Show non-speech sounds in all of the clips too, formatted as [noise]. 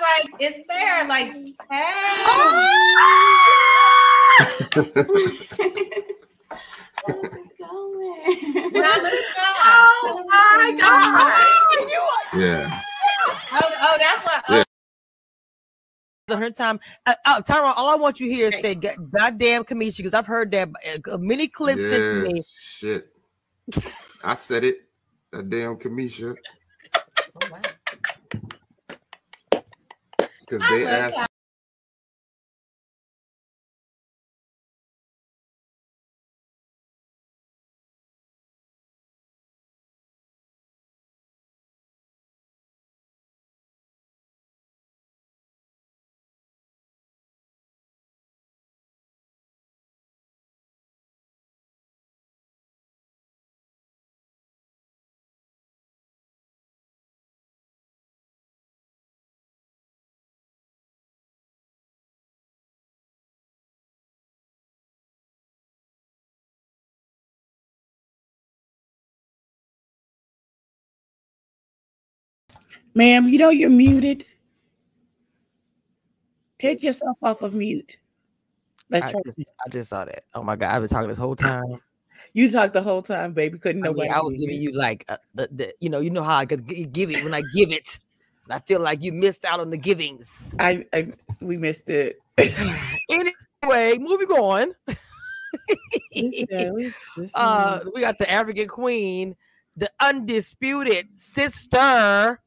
like it's fair. Like, hey. oh my god! yeah. Oh, oh, that's what. Yeah. Oh. her time. Uh, uh, Tyrone, all I want you here is say "goddamn Cameshia" because I've heard that uh, many clips yeah, me. Shit, I said it. That damn Cameshia. Oh, wow. Because they asked. Ma'am, you know you're muted. Take yourself off of mute. Let's I try. Just, I just saw that. Oh my god, I've been talking this whole time. You talked the whole time, baby. Couldn't nobody. I, mean, I was giving you like uh, the, the, you know, you know how I could give it when I give it. I feel like you missed out on the givings. I, I we missed it. [sighs] anyway, moving on. [laughs] uh, we got the African queen, the undisputed sister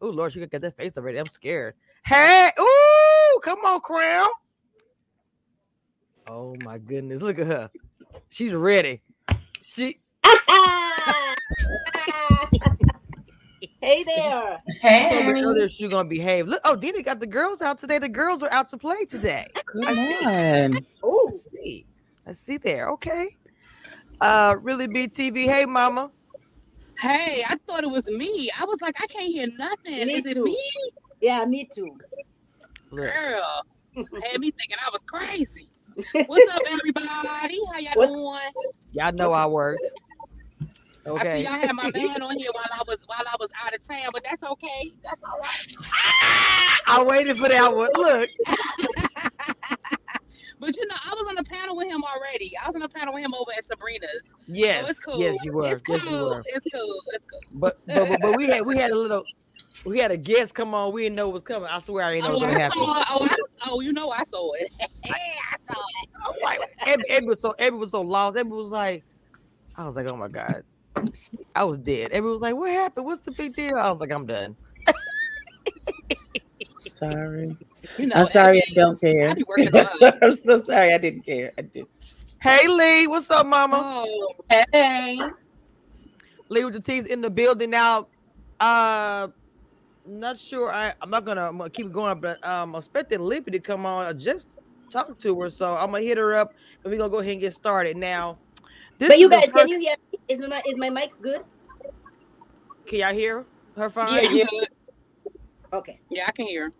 Oh Lord, she got get that face already. I'm scared. Hey, ooh, come on, Crown. Oh my goodness, look at her. She's ready. She Hey there. Hey. So know she's gonna behave. Look, oh, Dina got the girls out today. The girls are out to play today. Come on. Oh, see. Let's see there. Okay. Uh, really BTV. Hey, mama. Hey, I thought it was me. I was like, I can't hear nothing. Me Is too. it me? Yeah, me too. Girl, had me thinking I was crazy. [laughs] What's up, everybody? How y'all what? doing? Y'all know I work. Okay. I see y'all had my man on here while I was while I was out of town, but that's okay. That's all right. [laughs] I waited for that one. Look. [laughs] But you know, I was on the panel with him already. I was on the panel with him over at Sabrina's. Yes, so cool. yes, you were. It's yes, cool. you were. It's cool. It's cool. But, but but, but we had we had a little. We had a guest come on. We didn't know what was coming. I swear I didn't know oh, what was happening. Oh, I, oh, you know I saw it. [laughs] yeah, I saw it. I was like, Ebby, was so Ebby was so lost. Ebby was like, I was like, oh my god, I was dead. Ebby was like, what happened? What's the big deal? I was like, I'm done. [laughs] Sorry. You know, I'm sorry, I don't care. [laughs] I'm so sorry, I didn't care. I did. Hey Lee, what's up, Mama? Oh, hey, Lee with the T's in the building now. Uh, not sure. I I'm not gonna, I'm gonna keep going, but um, I'm expecting Lippy to come on. I just talked to her, so I'm gonna hit her up, and we're gonna go ahead and get started now. but you guys, first... can you hear? Is my is my mic good? Can y'all hear her fine? Yeah, you good. Okay. Yeah, I can hear.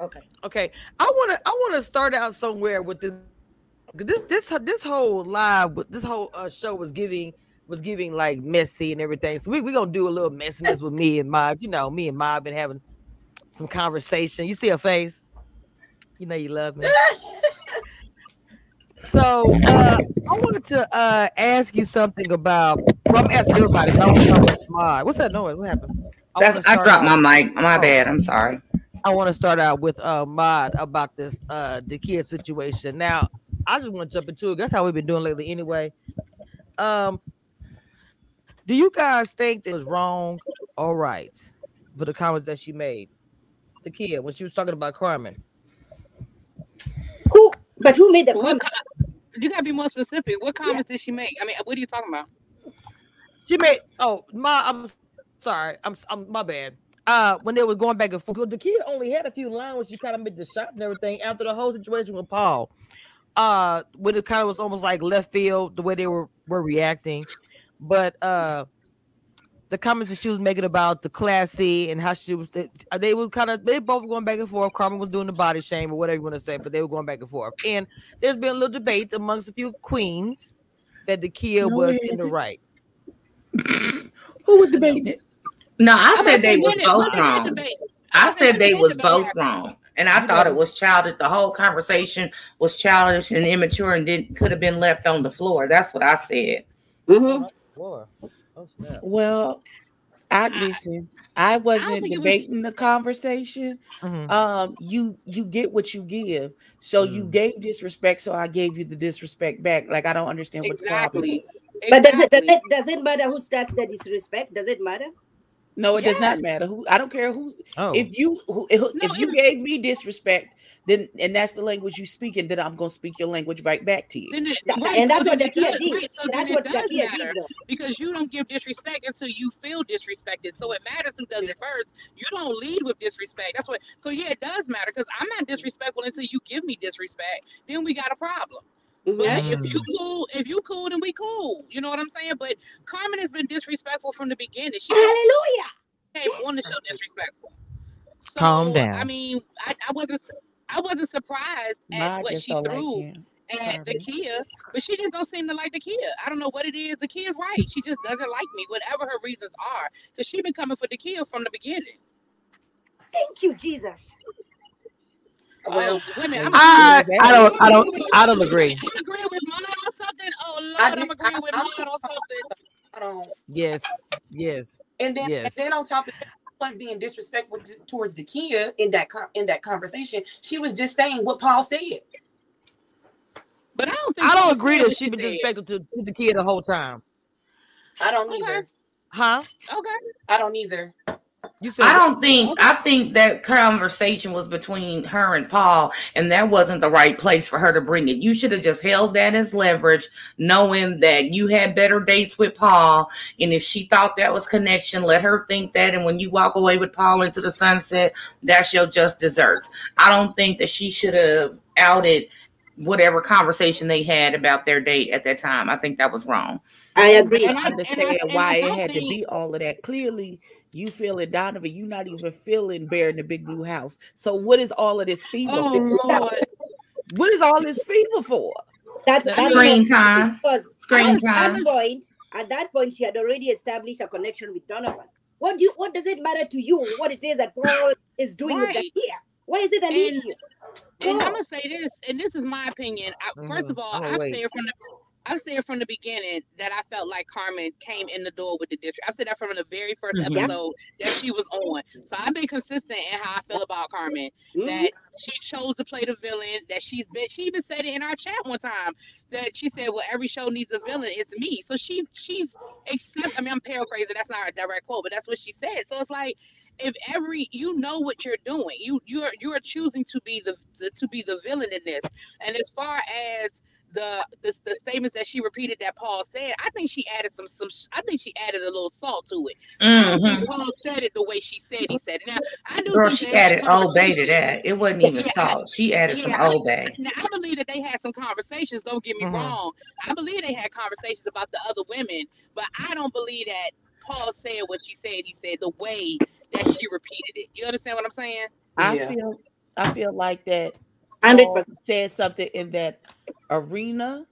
Okay. Okay. I want to I want to start out somewhere with this this this this whole live this whole uh, show was giving was giving like messy and everything. So we we going to do a little messiness with me and Mod. You know, me and Mod been having some conversation. You see her face? You know you love me. so uh, I wanted to uh, ask you something about well, I'm asking everybody, but I want to talk about Mod. What's that noise? What happened? I, I dropped out. my mic. My bad. I'm sorry. I want to start out with uh Mod about this uh the kid situation. Now, I just want to jump into it. That's how we've been doing lately anyway. Um do you guys think that was wrong or right for the comments that she made? The kid when she was talking about Carmen. Who but who made the comment? You gotta be more specific. What comments yeah. did she make? I mean, what are you talking about? She made oh my I'm sorry. I'm I'm my bad uh when they were going back and forth. The kid only had a few lines when she kind of made the shot and everything after the whole situation with Paul. Uh when it kind of was almost like left field the way they were were reacting. But uh the comments that she was making about the classy and how she was they, they were kind of they both going back and forth. Carmen was doing the body shame or whatever you want to say, but they were going back and forth. And there's been a little debate amongst a few queens that the kid no, was in the right. [laughs] Who was debating it? No, I, I said they was both wrong. I said they was both wrong. And I thought it was childish. The whole conversation was childish and immature and didn't could have been left on the floor. That's what I said. Mm-hmm. Oh, Well, I listen. I wasn't think it was- debating the conversation. Mhm. Um, you you get what you give. So you Mm. gave disrespect, so I gave you the disrespect back. Like I don't understand what the problem Exactly. But does it, does it does it matter who starts the disrespect? Does it matter? No, it does not matter who. I don't care who's. Oh. If you who, if, No, if you gave me disrespect, then and that's the language you speak, and then I'm gonna speak your language right back to you. Then it, right, and that's so what then the it Kia does- did. right, so That's what the does matter did. though. because you don't give disrespect until you feel disrespected. So it matters who does it first. You don't lead with disrespect. That's what. So yeah, it does matter because I'm not disrespectful until you give me disrespect. Then we got a problem. But Mhm. if you cool, if you cool, then we cool. You know what I'm saying? But Carmen has been disrespectful from the beginning. She Hallelujah. Hey, on the show disrespectful. So, Calm down. I mean, I, I wasn't I wasn't surprised at Ma what she don't like threw at the Carmen. Kia, but she just don't seem to like the Kia. I don't know what it is. The Kia's right. She just doesn't like me, whatever her reasons are, because she been coming for the Kia from the beginning. Thank you, Jesus. Well, oh, women, I'm I, I don't I don't I don't agree. I'm agreeing with mine on something. Oh Lord, I I'm just- agreeing with I'm mine on something. I don't. Yes, yes. And then, Yes. and then on top of that, wasn't being disrespectful towards the Kia in that con- in that conversation. She was just saying what Paul said. But I don't think I don't agree that she she been disrespectful to, to the kid the whole time. I don't Okay. either. Huh? Okay. I don't either. You said I don't think I think that conversation was between her and Paul, and that wasn't the right place for her to bring it. You should have just held that as leverage, knowing that you had better dates with Paul. And if she thought that was connection, let her think that. And when you walk away with Paul into the sunset, that's your just desserts. I don't think that she should have outed whatever conversation they had about their date at that time. I think that was wrong. I agree. And I- understand and I- and why I it don't had to be all of that. Clearly, you feeling Donovan. You're not even feeling bear in the big blue house. So, what is all of this fever? Oh? Lord. [laughs] What is all this fever for? That's That's that's Screen time. Because Screen at time. that point, at that point, she had already established a connection with Donovan. What do you, what does it matter to you? What it is that Paul is doing with the Right. Why is it an And- issue? And I'm gonna say this, and this is my opinion. I, First Mhm. of all, I'ma I've said from the I've said from the beginning that I felt like Carmen came in the door with the district. I've said that from the very 1st Mhm. Episode that she was on. So I've been consistent in how I feel about Carmen. Mhm. That she chose to play the villain. That she's been. She even said it in our chat one time. That she said, "Well, every show needs a villain. It's me." So she she's accept. I mean, I'm paraphrasing. That's not a direct quote, but that's what she said. So it's like if every you know what you're doing, you you're you're choosing to be the, the to be the villain in this. And as far as the, the the statements that she repeated that Paul said, I think she added some some. I think she added a little salt to it. I don't Mhm. Paul said it the way she said he said it. Now I do. Girl, think she added Old Bay to that. It wasn't even Yeah. salt. She added some Yeah. Old Bay. Now I believe that they had some conversations. Don't get me Mhm. wrong. I believe they had conversations about the other women, but I don't believe that Paul said what she said. He said the way that she repeated it. You understand what I'm saying? I Yeah. feel, I feel like that. Hundred said something in that arena,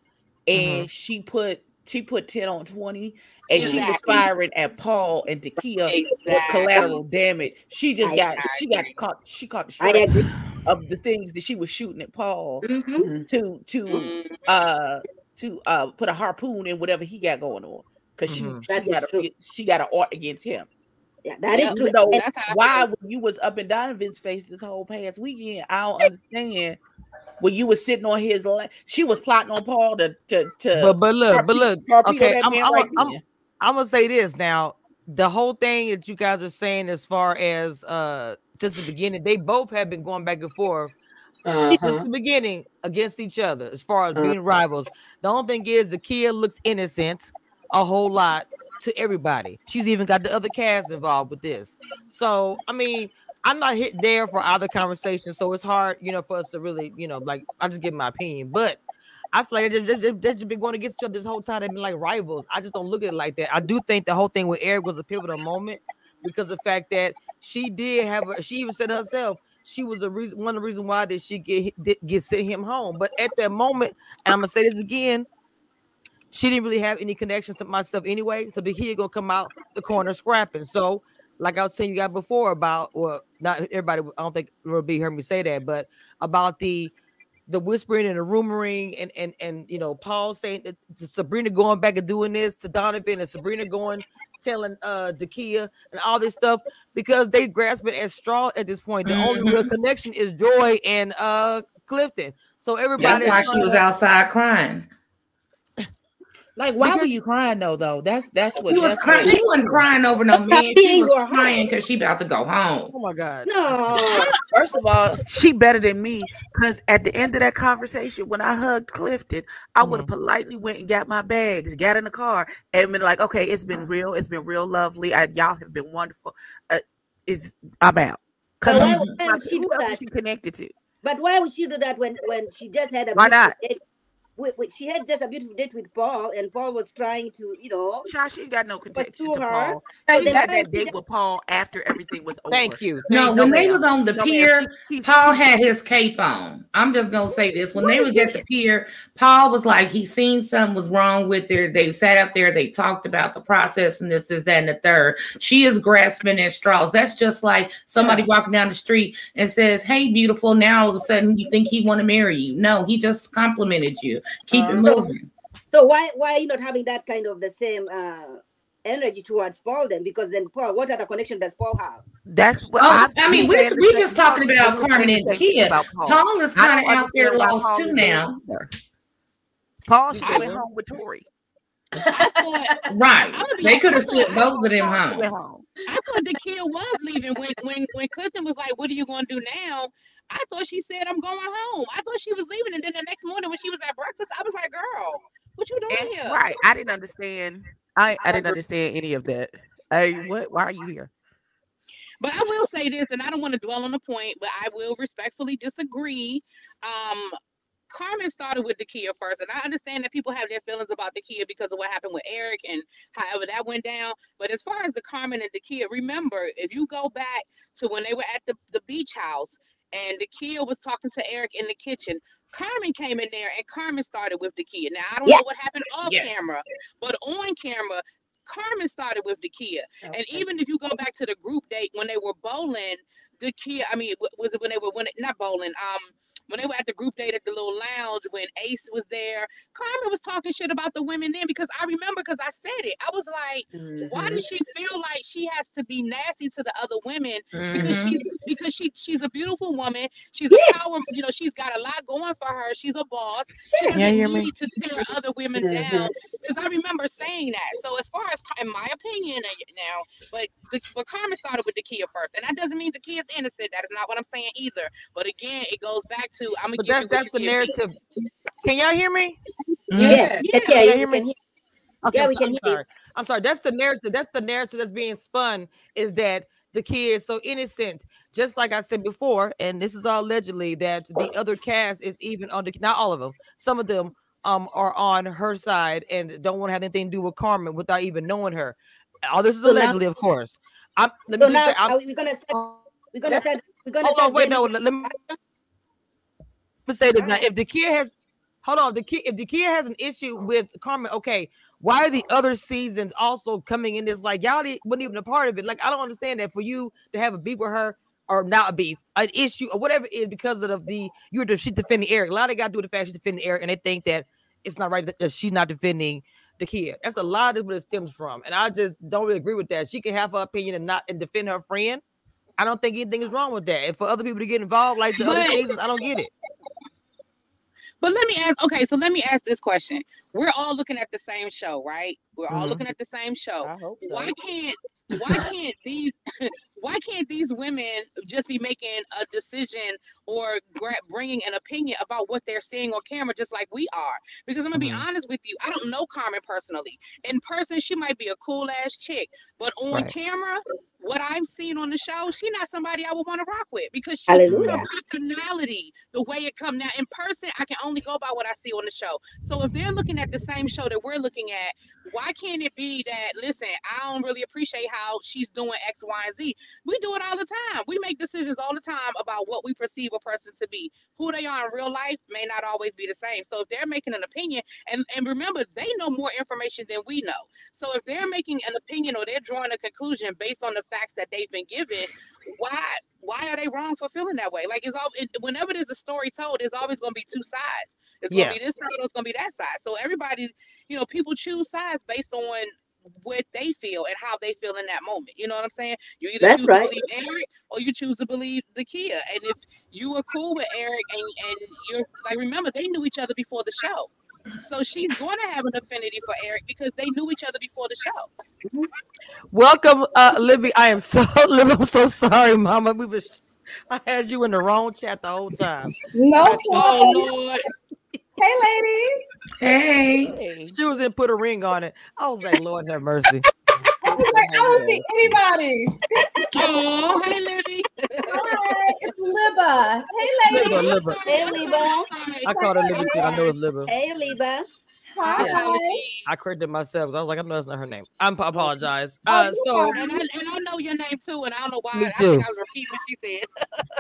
and she put she put ten on twenty, and she was firing at Paul and Tequila was collateral damage. She just I- got I she got caught she caught the I strike of the things that she was shooting at Paul Mhm. to to Mm, uh to uh put a harpoon in whatever he got going on because she Mhm. That she got true. a, she got an art against him. Yeah, that is Yeah. true. Though that's why when you was up in Donovan's face this whole past weekend, I don't understand. When you was sitting on his lap, she was plotting on Paul to to to But but look, but look, torpedo okay, I'm I'm, right I'm, then. I'm gonna say this now. The whole thing that you guys are saying, as far as uh since the beginning, they both have been going back and forth since Uh-huh. the beginning against each other as far as Uh. being rivals. The only thing is the kid looks innocent a whole lot to everybody. She's even got the other cast involved with this. So I mean, I'm not hit there for other conversations, so it's hard, you know, for us to really, you know, like I just give my opinion, but. I feel like they- they- they- they've just been going against each other this whole time. They've been like rivals. I just don't look at it like that. I do think the whole thing with Eric was a pivotal moment because of the fact that she did have. A, she even said herself she was the reason, one of the reasons why did she get get sent him home. But at that moment, I'm gonna say this again, she didn't really have any connections to myself anyway. So the kid gonna come out the corner scrapping. So like I was saying you got before about well, not everybody. I don't think will be heard me say that, but about the the whispering and the rumoring and and and you know Paul saying that to Sabrina going back and doing this to Donovan and Sabrina going telling uh Dakia and all this stuff because they grasping at straw at this point. The only real connection is Joy and uh Clifton. So everybody That's why she was outside crying. Like, why were you crying though? Though that's that's what She was crying. She wasn't crying over no man. She was crying because she about to go home. Oh my god. No. First of all, she better than me because at the end of that conversation, when I hugged Clifton, I would have politely went and got my bags, got in the car, and been like, "Okay, it's been real. It's been real lovely. I, y'all have been wonderful. Uh, is I'm out." Because But why, why she who else is she connected to? But why would she do that when when she just had a Why not? date? With, with, she had just a beautiful date with Paul, and Paul was trying to, you know, Child, she got no connection to her. Paul. She then got that date with Paul after everything was over. Thank you. No, Thank when they was on the No, pier, she- she- Paul she- had his cape on. I'm just gonna say this. When they was at the pier, Paul was like, he seen something was wrong with her. They sat up there, they talked about the process and this, is that, and the third. She is grasping at straws. That's just like somebody walking down the street and says, Hey, beautiful. Now all of a sudden you think he want to marry you. No, he just complimented you. Keep it Uh, moving. So why why are you not having that kind of the same uh, energy towards Paul then? Because then Paul, what other connection does Paul have? That's what Oh, I've I mean, we're, we're just talking about Carmen and the same Kia. about Paul. Paul is kind of out there lost Paul too now. either. Paul should have went home with Tori. Thought [laughs] Right. I'ma They could have honest, sent I- both of them Paul home. went home. I thought the kid was leaving when when when Clifton was like, "What are you going to do now?" I thought she said, "I'm going home." I thought she was leaving, and then the next morning when she was at breakfast, I was like, "Girl, what you doing And- here?" right. I didn't understand. I I didn't understand any of that. Hey, what? Why are you here? But I will say this, and I don't want to dwell on the point, but I will respectfully disagree. Um, Carmen started with the Dakia first, and I understand that people have their feelings about the Dakia because of what happened with Eric and however that went down. But as far as the Carmen and the Dakia, remember if you go back to when they were at the, the beach house and Dakia was talking to Eric in the kitchen, Carmen came in there and Carmen started with Dakia. Now I don't Yeah. know what happened off Yes. camera, but on camera, Carmen started with Dakia. And even if you go back to the group date when they were bowling, the kid, I mean, was it when they were when not bowling, um, when they were at the group date at the little lounge when Ace was there, Carmen was talking shit about the women then because I remember because I said it. I was like, why Mm-hmm. does she feel like she has to be nasty to the other women because Mhm. she's because she she's a beautiful woman. She's Yes. a power, you know, she's got a lot going for her. She's a boss. She Yes. doesn't Yeah, you hear me? need to tear [laughs] other women down. Because I remember saying that. So as far as in my opinion uh, now, but the, but Carmen started with the Kia first, and that doesn't mean the Kia's innocent. That is not what I'm saying either. But again, it goes back to I'm gonna But give that's you that's the give me. narrative. Can y'all hear me? Yeah, Yeah. yeah, Yeah, yeah, you you hear me? can hear. Okay, Yeah, I'm we so- can I'm hear you. sorry. I'm sorry. That's the narrative. That's the narrative that's being spun. Is that the kid is so innocent? Just like I said before, and this is all allegedly that the other cast is even on the not all of them. Some of them um are on her side and don't want to have anything to do with Carmen without even knowing her. All this is So now- allegedly, of course. I'm, let So me just now say, I'm, are we, we're gonna say, we're gonna say, we're gonna hold set. on, wait, no, let, let me, say this now. If the kid has, hold on, the kid, if the kid has an issue with Carmen, okay, why are the other seasons also coming in this like y'all didn't, wasn't even a part of it? Like I don't understand that for you to have a beef with her or not a beef, an issue or whatever it is because of the you're the she defending Eric. A lot of guys to do with the fact she's defending Eric, and they think that it's not right that, she's not defending the kid. That's a lot of what it stems from, and I just don't really agree with that. She can have her opinion and not and defend her friend. I don't think anything is wrong with that. And for other people to get involved like the other But- seasons, I don't get it. But let me ask. Okay, so let me ask this question. We're all looking at the same show, right? We're all Mhm. looking at the same show. I hope so. Why can't [laughs] why can't these [laughs] why can't these women just be making a decision or gra- bringing an opinion about what they're seeing on camera just like we are because i'm gonna Mhm. be honest with you i don't know carmen personally in person she might be a cool ass chick but on Right. camera what i've seen on the show she's not somebody i would want to rock with because she Hallelujah. her personality the way it come. Now in person i can only go by what i see on the show. So if they're looking at the same show that we're looking at why can't it be that listen i don't really appreciate how she's doing x y and z. We do it all the time. We make decisions all the time about what we perceive a person to be. Who they are in real life may not always be the same. So if they're making an opinion and and remember they know more information than we know. So if they're making an opinion or they're drawing a conclusion based on the facts that they've been given, why why are they wrong for feeling that way? Like it's all it, whenever there's a story told, there's always going to be two sides. It's going to Yeah. be this side or it's going to be that side. So everybody, you know, people choose sides based on what they feel and how they feel in that moment. You know what I'm saying? You either That's choose right. to believe Eric or you choose to believe the Kia. And if you were cool with Eric and, and you're like, remember, they knew each other before the show. So she's going to have an affinity for Eric because they knew each other before the show. Welcome, uh, Libby. I am so [laughs] Libby, I'm so sorry, Mama. We was I had you in the wrong chat the whole time. No Got Oh Lord. Hey, ladies. Hey. She was in put a ring on it. I was like, Lord have mercy. I was like, I don't see anybody. Oh, hey Libby. Hi, it's Libba. Hey, Libba, ladies. Libba. Hey, Liba. I called her Libby too. I know it's Libby. Hey, Liba. Hi. Apologies. I corrected myself. I was like, I know that's not her name. I apologize. Oh, Uh, so. And I, and I know your name too, and I don't know why. Me I too. think I was repeating what she said.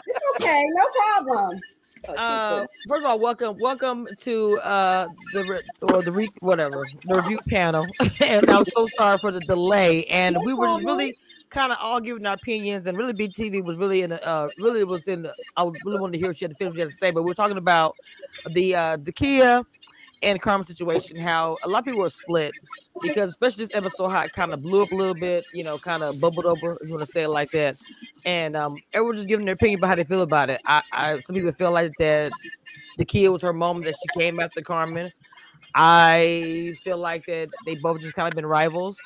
It's okay. No problem. Oh, Uh, first of all, welcome, welcome to uh the re- or the re- whatever the review panel. [laughs] and I'm so sorry for the delay. And we were just really kind of all giving our opinions. And really, BTV was really in. the, Uh, really was in. The, I really wanted to hear what she had to finish she had to say. But we are talking about the uh the Kia and Carmen situation. How a lot of people were split because especially this episode, how it kind of blew up a little bit. You know, kind of bubbled over. If you want to say it like that and um, everyone just giving their opinion about how they feel about it. I, I some people feel like that the kid was her moment that she came after Carmen. I feel like that they both just kind of been rivals,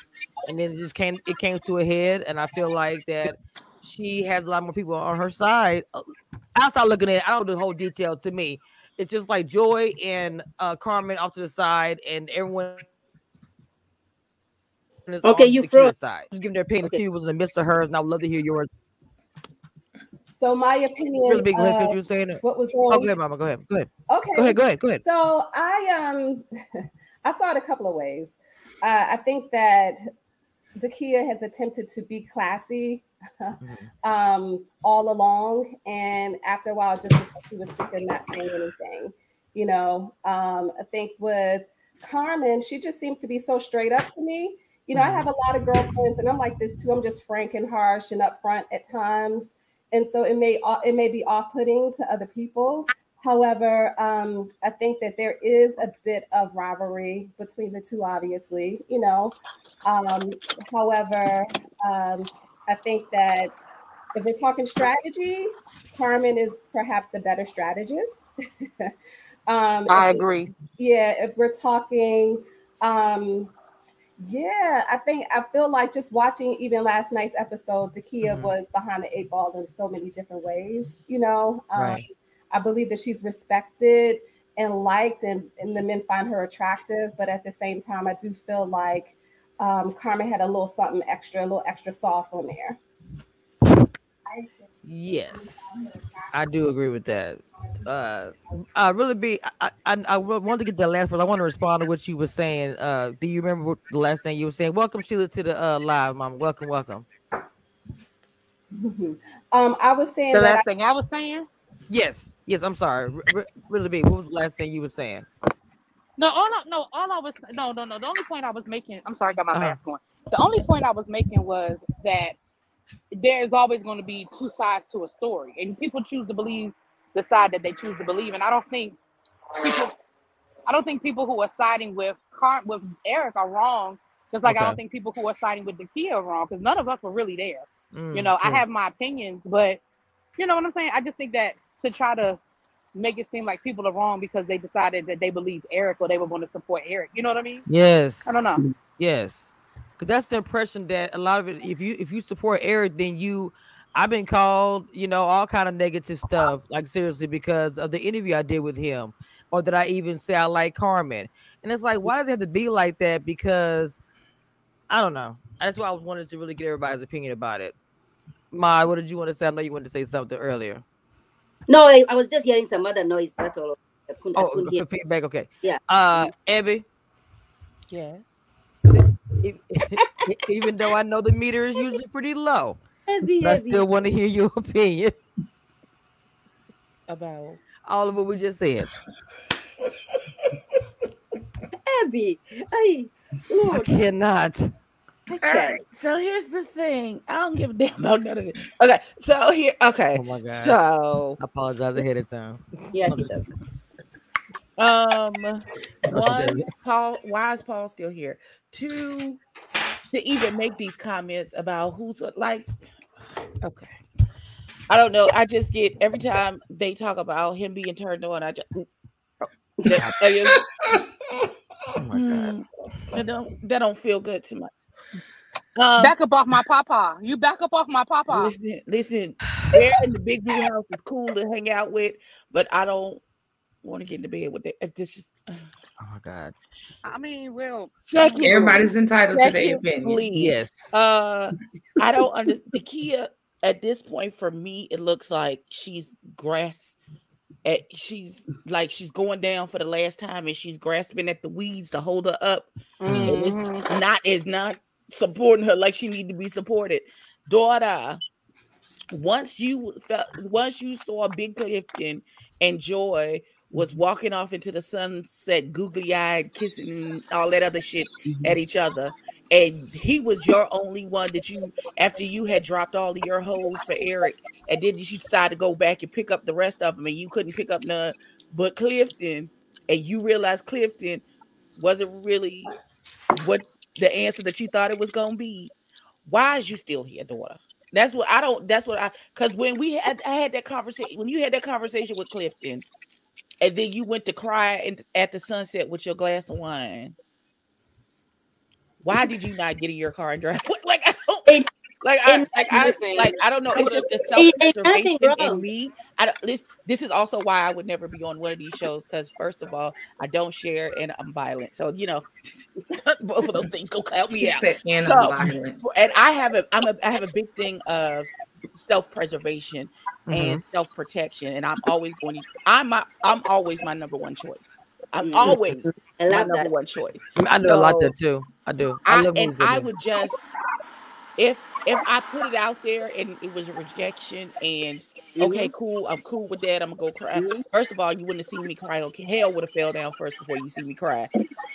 and then it just came it came to a head, and I feel like that she has a lot more people on her side. Uh, Outside looking at it, I don't know the whole detail to me. It's just like Joy and uh, Carmen off to the side, and everyone. is Okay, you froze. side. Just giving their opinion. Okay. Kid was in the midst of hers, and I would love to hear yours. So my opinion. Really big. Uh, what you saying. what was Oh, on? go ahead, Mama. Go ahead. Go ahead. Okay. Go ahead. Go ahead. Go ahead. So I um [laughs] I saw it a couple of ways. Uh, I think that Dakia has attempted to be classy [laughs] um, all along, and after a while, just she was sick of not saying anything. You know, um, I think with Carmen, she just seems to be so straight up to me. You know, I have a lot of girlfriends, and I'm like this too. I'm just frank and harsh and upfront at times, and so it may it may be off-putting to other people. However, um, I think that there is a bit of rivalry between the two, obviously, you know. Um, however, um, I think that if we're talking strategy, Carmen is perhaps the better strategist. [laughs] um, I if- agree. yeah, if we're talking, um, yeah, I think I feel like just watching even last night's episode, Dakia Mhm. was behind the eight ball in so many different ways, you know. Um, Right. I believe that she's respected and liked, and, and the men find her attractive. But at the same time, I do feel like um, Carmen had a little something extra, a little extra sauce on there. Yes, I do agree with that. Uh, I really be. I, I I wanted to get the last, but I want to respond to what you were saying. Uh, do you remember the last thing you were saying? Welcome Sheila to the uh live, Mom. Welcome, welcome. [laughs] um, I was saying The that last thing I was saying. Yes, yes. I'm sorry. R- r- really be. What was the last thing you were saying? No, all I, no, all I was no, no, no. The only point I was making. I'm sorry, I got my Uh-huh. mask on. The only point I was making was that there's always going to be two sides to a story, and people choose to believe the side that they choose to believe. And I don't think people, I don't think people who are siding with Car with Eric are wrong. Just like I don't think people who are siding with the Kia are wrong, because none of us were really there. Mm, you know, I have my opinions, but you know what I'm saying. I just think that to try to make it seem like people are wrong because they decided that they believed Eric or they were going to support Eric. You know what I mean? Yes. I don't know. Yes, because that's the impression that a lot of it. If you if you support Eric, then you, I've been called, you know, all kind of negative stuff. Like seriously, because of the interview I did with him, or did I even say I like Carmen? And it's like, why does it have to be like that? Because I don't know. That's why I wanted to really get everybody's opinion about it. Ma, what did you want to say? I know you wanted to say something earlier. No, I, I was just hearing some other noise. That's all. I couldn't, I Oh, couldn't hear. feedback. Okay. Yeah. Uh, Abby. Yes. even though I know the meter is usually pretty low, Heavy, but I heavy. still want to hear your opinion. About All of what we just said. Abby, I Lord. cannot. All right. So here's the thing. I don't give a damn about none of it. Okay. So here. Okay. Oh my god. So I apologize ahead of time. Yes, he does. um, [laughs] one. Paul. Why is Paul still here? Two, to even make these comments about who's like. Okay. I don't know. I just get every time they talk about him being turned on. I just. [laughs] That, that is- Oh my god. Hmm, that don't that don't feel good to my. Um, Back up off my papa. You back up off my papa. Listen, listen. [sighs] Bear in the big blue house is cool to hang out with, but I don't want to get into bed with it. This just Oh my god. I mean, well, second. Everybody's entitled to their opinion. Secondly, Yes. Uh, I don't understand. The Kia at this point for me, it looks like she's grass. At, she's like she's going down for the last time, and she's grasping at the weeds to hold her up. And it's mhm. not is not supporting her like she need to be supported. Daughter, once you felt once you saw Big Clifton and Joy was walking off into the sunset, googly eyed, kissing all that other shit mm-hmm. at each other, and he was your only one that you after you had dropped all of your hoes for Eric, and then you decide to go back and pick up the rest of them, and you couldn't pick up none but Clifton, and you realized Clifton wasn't really what the answer that you thought it was gonna be. Why is you still here, daughter? That's what I don't. That's what I. Because when we had, I had that conversation. When you had that conversation with Clifton, and then you went to cry in, at the sunset with your glass of wine. Why did you not get in your car and drive? [laughs] Like I don't. It- like I, and- like I, like I don't know. It's just the [laughs] self-preservation nothing in me. I don't, this this is also why I would never be on one of these shows because first of all, I don't share and I'm violent. So you know, [laughs] both of those things go count me out. And So- And I have a I'm a I have a big thing of self-preservation Mhm. and self-protection, and I'm always going to I'm my I'm always my number one choice. I'm Mhm. always I my number that. one choice. I know a lot So- that too. I do. I, I, love and I would just if if I put it out there and it was a rejection and okay, cool, I'm cool with that. I'm gonna go cry. Mhm. First of all, you wouldn't have seen me cry. Okay, hell would have fell down first before you see me cry.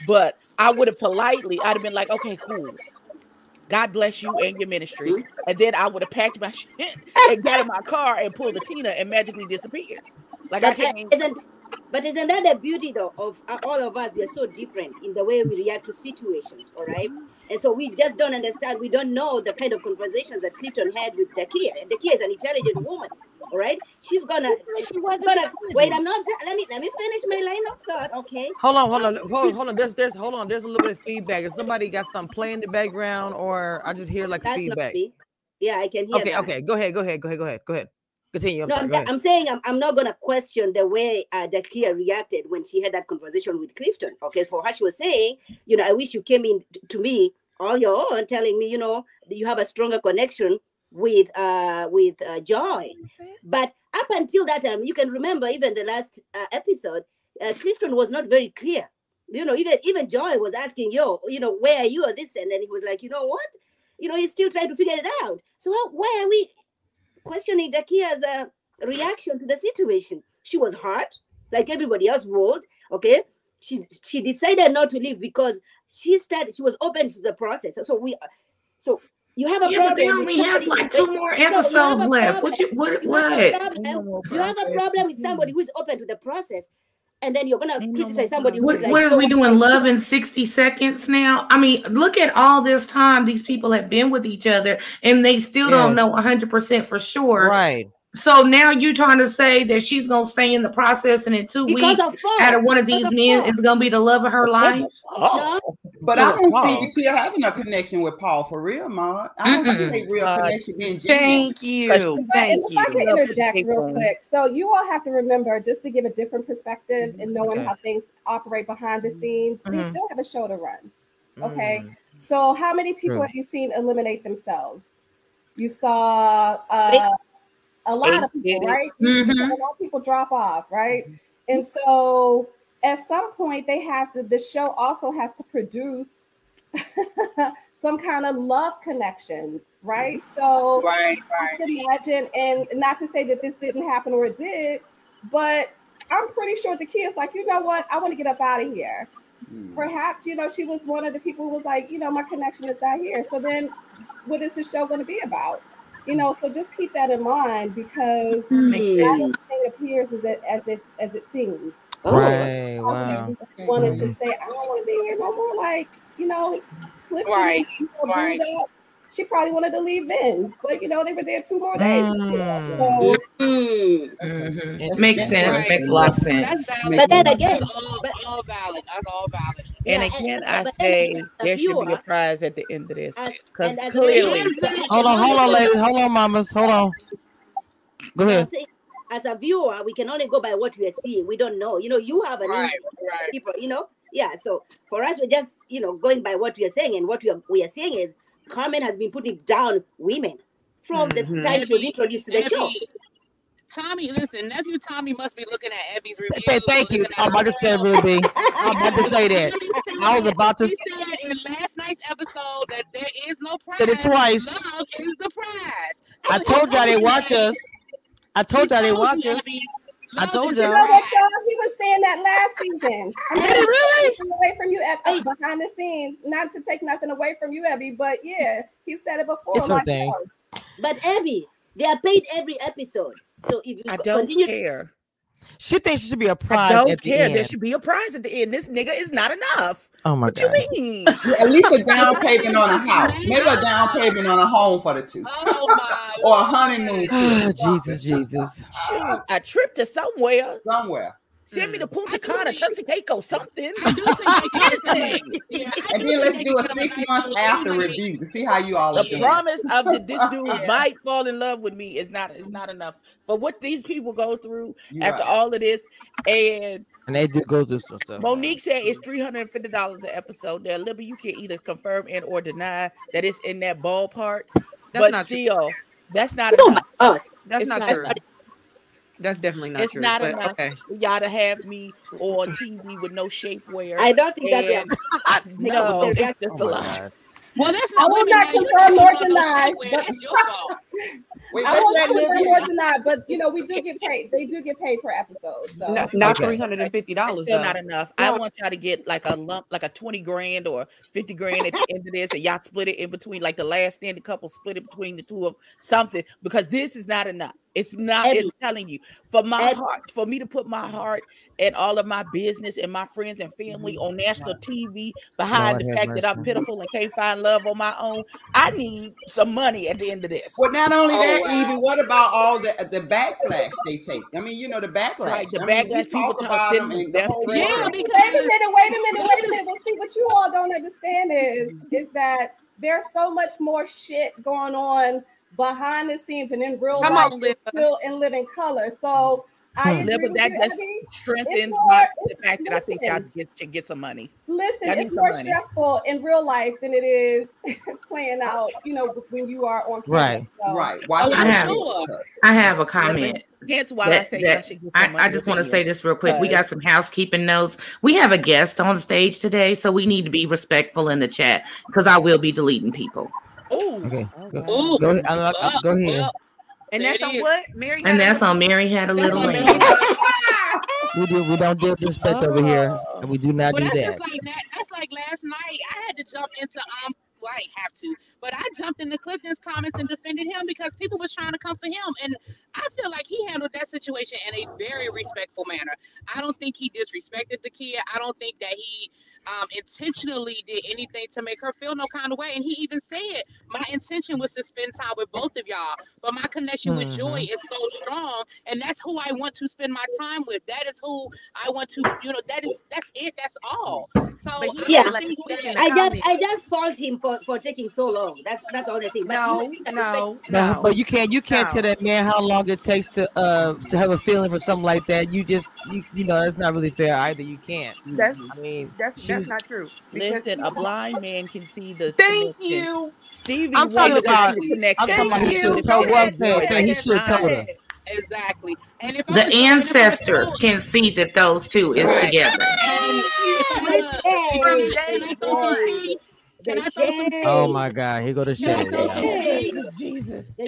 But I would have politely, I'd have been like, okay, cool. God bless you and your ministry. And then I would have packed my [laughs] shit and got in my car and pulled a Tina and magically disappeared. Like I But, uh, can't. isn't but isn't that the beauty though of uh, all of us? We are so different in the way we react to situations, all right? And so we just don't understand. We don't know the kind of conversations that Clifton had with Dakia. And Dakia is an intelligent woman, all right? She's gonna. She wasn't gonna wait. I'm not. Let me let me finish my line of thought, okay? Hold on, hold on, hold, hold on. There's, there's, hold on. There's a little bit of feedback. If somebody got something playing in the background, or I just hear like That's feedback. not me. Yeah, I can hear Okay, that. okay. Go ahead, go ahead, go ahead, go ahead, go ahead. Continue. I'm no, sorry. I'm, I'm saying I'm, I'm not gonna question the way uh, Dakia reacted when she had that conversation with Clifton. Okay, for her, she was saying, you know, I wish you came in t- to me all your own, telling me, you know, that you have a stronger connection with uh with uh, Joy. But up until that time, you can remember even the last uh, episode, uh, Clifton was not very clear. You know, even even Joy was asking, "Yo, you know, where are you?" or this, and then he was like, "You know what? You know, he's still trying to figure it out." So how, why are we questioning Dakia's uh, reaction to the situation? She was hurt, like everybody else would. Okay, she she decided not to leave because she started. She was open to the process. So we, so you have a Yeah, but problem. they only have like two wait, more no, you episodes left. problem- What you what you have a what? problem- you have a problem with somebody who is open to the process, and then you're gonna criticize somebody who What, is like, what are we doing? Love in 60 seconds now? I mean, look at all this time these people have been with each other and they still don't know Yes. 100% for sure. Right. So now you're trying to say that she's going to stay in the process and in two because weeks, out of one of these of men Paul. is going to be the love of her life? No, But I don't Paul. see Dakia having a connection with Paul for real, Ma. I don't Mm-mm. see a real Uh, connection being genuine. Thank you. But Thank if I can you. interject real quick, so you all have to remember just to give a different perspective and knowing Okay. how things operate behind the scenes. We Mhm. still have a show to run. Okay. Mm. So how many people True. have you seen eliminate themselves? You saw uh, a lot of people, right? You- you Mhm. saw a lot of people drop off, right? And so at some point they have to. The show also has to produce [laughs] some kind of love connections, right? So Right, right. imagine, and not to say that this didn't happen or it did, but I'm pretty sure the kid's like, you know what? I want to get up out of here. Hmm. perhaps you know she was one of the people who was like, you know, my connection is not here. So then, what is the show going to be about? You know, so just keep that in mind because Makes not sense. everything appears as it as it as it seems. Right. Often Wow. people wanted to say, I don't want to be here no more. Like, you know, Right, was, right. booed. She probably wanted to leave then, but you know, they were there two more days. Mm. So, Mm. Mhm. Makes sense. Right. Makes a lot of sense. That's valid. But then again, that's all, but- all valid. That's all valid. And Yeah, again, and- I say then there should be a prize at the end of this because and as a clearly, Hold on, hold on, ladies. Hold on, mamas. Hold on. Go ahead. Saying, as a viewer, we can only go by what we are seeing. We don't know. You know, you have an Right, right. people. You know, yeah. So for us, we're just you know going by what we are saying, and what we are we are saying is Carmen has been putting down women from the Mhm. time she was introduced to the show. Tommy, listen, nephew Tommy must be looking at Ebby's reviews. Th- Thank you. I'm about to say, Ruby. I'm about to say that. I was about to He said in last night's episode that there is no prize. Said it twice. Love is the prize. I So he told y'all they you watch that. us. I told y'all they He watch you, us. Ebby, I told you y'all. the know what, y'all? He was saying that last season. I'm [laughs] Did he really? away from you, Ebby, behind the scenes. Not to take nothing away from you, Ebby, but yeah, he said it before. It's her like, thing. But Abby, they are paid every episode. So if you I don't continue, care. She thinks she should be a prize I don't at the care. There should be a prize at the end. This nigga is not enough. Oh my What god. you mean? [laughs] At least a down [laughs] payment on a house. Maybe a down payment on a home for the two. Oh my [laughs] Or a honeymoon ah, trip. Jesus, Jesus. Shoot, a trip to somewhere. Somewhere. Send me to mm. Punta Cana, think- Turks and Caicos, something. I do think they can [laughs] Anything. yeah, I And then let's do a six nice months after review to see how you all are The promise of that this [laughs] dude might fall in love with me is not is not enough for what these people go through You after right. all of this. And And they do go through some stuff. Monique said it's three hundred and fifty dollars an episode. There, Libby, you can either confirm and or deny that it's in that ballpark. but not true. still, that's not oh enough. my gosh, That's It's not, not- true. That's definitely not it's true. not but enough okay. y'all to have me on TV with no shapewear. I don't think that's And [laughs] I, no, No, it's that's- just Oh a my lot. god. Well, that's I will not confirm can't nor put on no deny, shapewear. but- That's your fault. [laughs] Wait, I won't confirm Libby. or deny, but you know, we do [laughs] get paid. They do get paid per episode. So Not, not Okay. three hundred and fifty dollars still though. not enough. I want y'all to get like a lump, like a 20 grand or 50 grand at the end of this, and y'all split it in between, like the last standing couple split it between the two of something, because this is not enough. It's not, Ebby. it's telling you, for my Ebby. heart, for me to put my heart and all of my business and my friends and mm-hmm. family on national TV behind Lord the have fact that I'm pitiful and can't find love on my own, I need some money at the end of this. Well, not only Oh, that, wow. Evie, what about all the the backlash they take? I mean, you know, the backlash. Right, the I mean, backlash, people talk talk- about send them and the whole. Yeah, because wait a minute, wait a minute, wait a minute. Well, see, what you all don't understand is is that there's so much more shit going on behind the scenes and in real Come life, on, it's Liv. still in living color. So I Hmm. agree Yeah, but that you, just Ebony. strengthens more- my the it's- fact that I think y'all just should get some money. Listen, I need it's more money. stressful in real life than it is [laughs] playing out, you know, when you are on camera. Right. So, Right. Watch I have- sure. I have a comment. Hence why I say that- y'all should get some I, I just want to say this real quick. We got some housekeeping notes. We have a guest on stage today, so we need to be respectful in the chat because I will be deleting people. Ooh, Okay. oh, Go. Ooh, go ahead. I'm, I'm- go ahead. well, And that's on what? Mary And that's a- on Mary Had a Little Lamb. We do. We don't disrespect over here, and we do not Well, do that's that. just like. That's like last night. I had to jump into um. Well, I didn't have to, but I jumped into Clifton's comments and defended him because people was trying to come for him, and I feel like he handled that situation in a very respectful manner. I don't think he disrespected the kid. I don't think that he um, intentionally did anything to make her feel no kind of way. And he even said, "My intention was to spend time with both of y'all, but my connection with Joy is so strong, and that's who I want to spend my time with. That is who I want to, you know, that is that's it. That's all. So But he Yeah. said, like, he said in the I just I just fault him for for taking so long. That's that's all I think. But No, he- I respect- no, No, no. but you can't. You can't No. tell that man how long it takes to uh to have a feeling for something like that. You just you, you know that's not really fair either. You can't. That's I mean, that's she that's not true. Listen, a blind man can see the Thank connection. you. Stevie I'm talking about- see the connection. I'm talking about Thank he you. should have what I'm ahead, saying. go saying he should have her. Exactly. And if The was- and ancestors told- can see that those two is Right. together. [laughs] And if I The was- can I shade, throw some the tea? Can I the throw some tea? shade, Oh my God, here go the Can I shade. throw? Jesus. Um.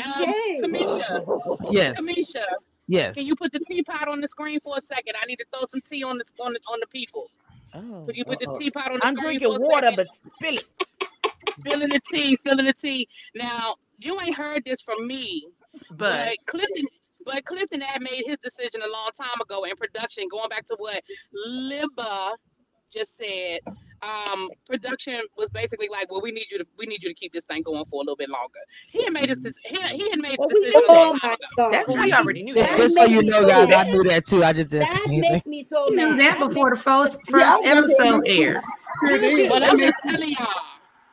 Cameshia, Yes, Cameshia, yes. can you put the teapot on the screen for a second? I need to throw some tea on the on the, on the people. Oh. When you put the Uh-oh. teapot on the I'm stove, drinking water, let but spill it. spilling the tea, spilling the tea. Now, you ain't heard this from me, But but Clifton, but Clifton had made his decision a long time ago in production, going back to what Libba just said. Um, production was basically like, well, we need you to, we need you to keep this thing going for a little bit longer. He had made his, he, he had made the Well, we decision knew Oh long that. time my ago. God. That's we already knew Just, that. That just so makes you know, so guys, I knew that too. I just didn't That anything. makes me so He knew that That before the first, first was episode aired. Real did. But I'm just telling y'all.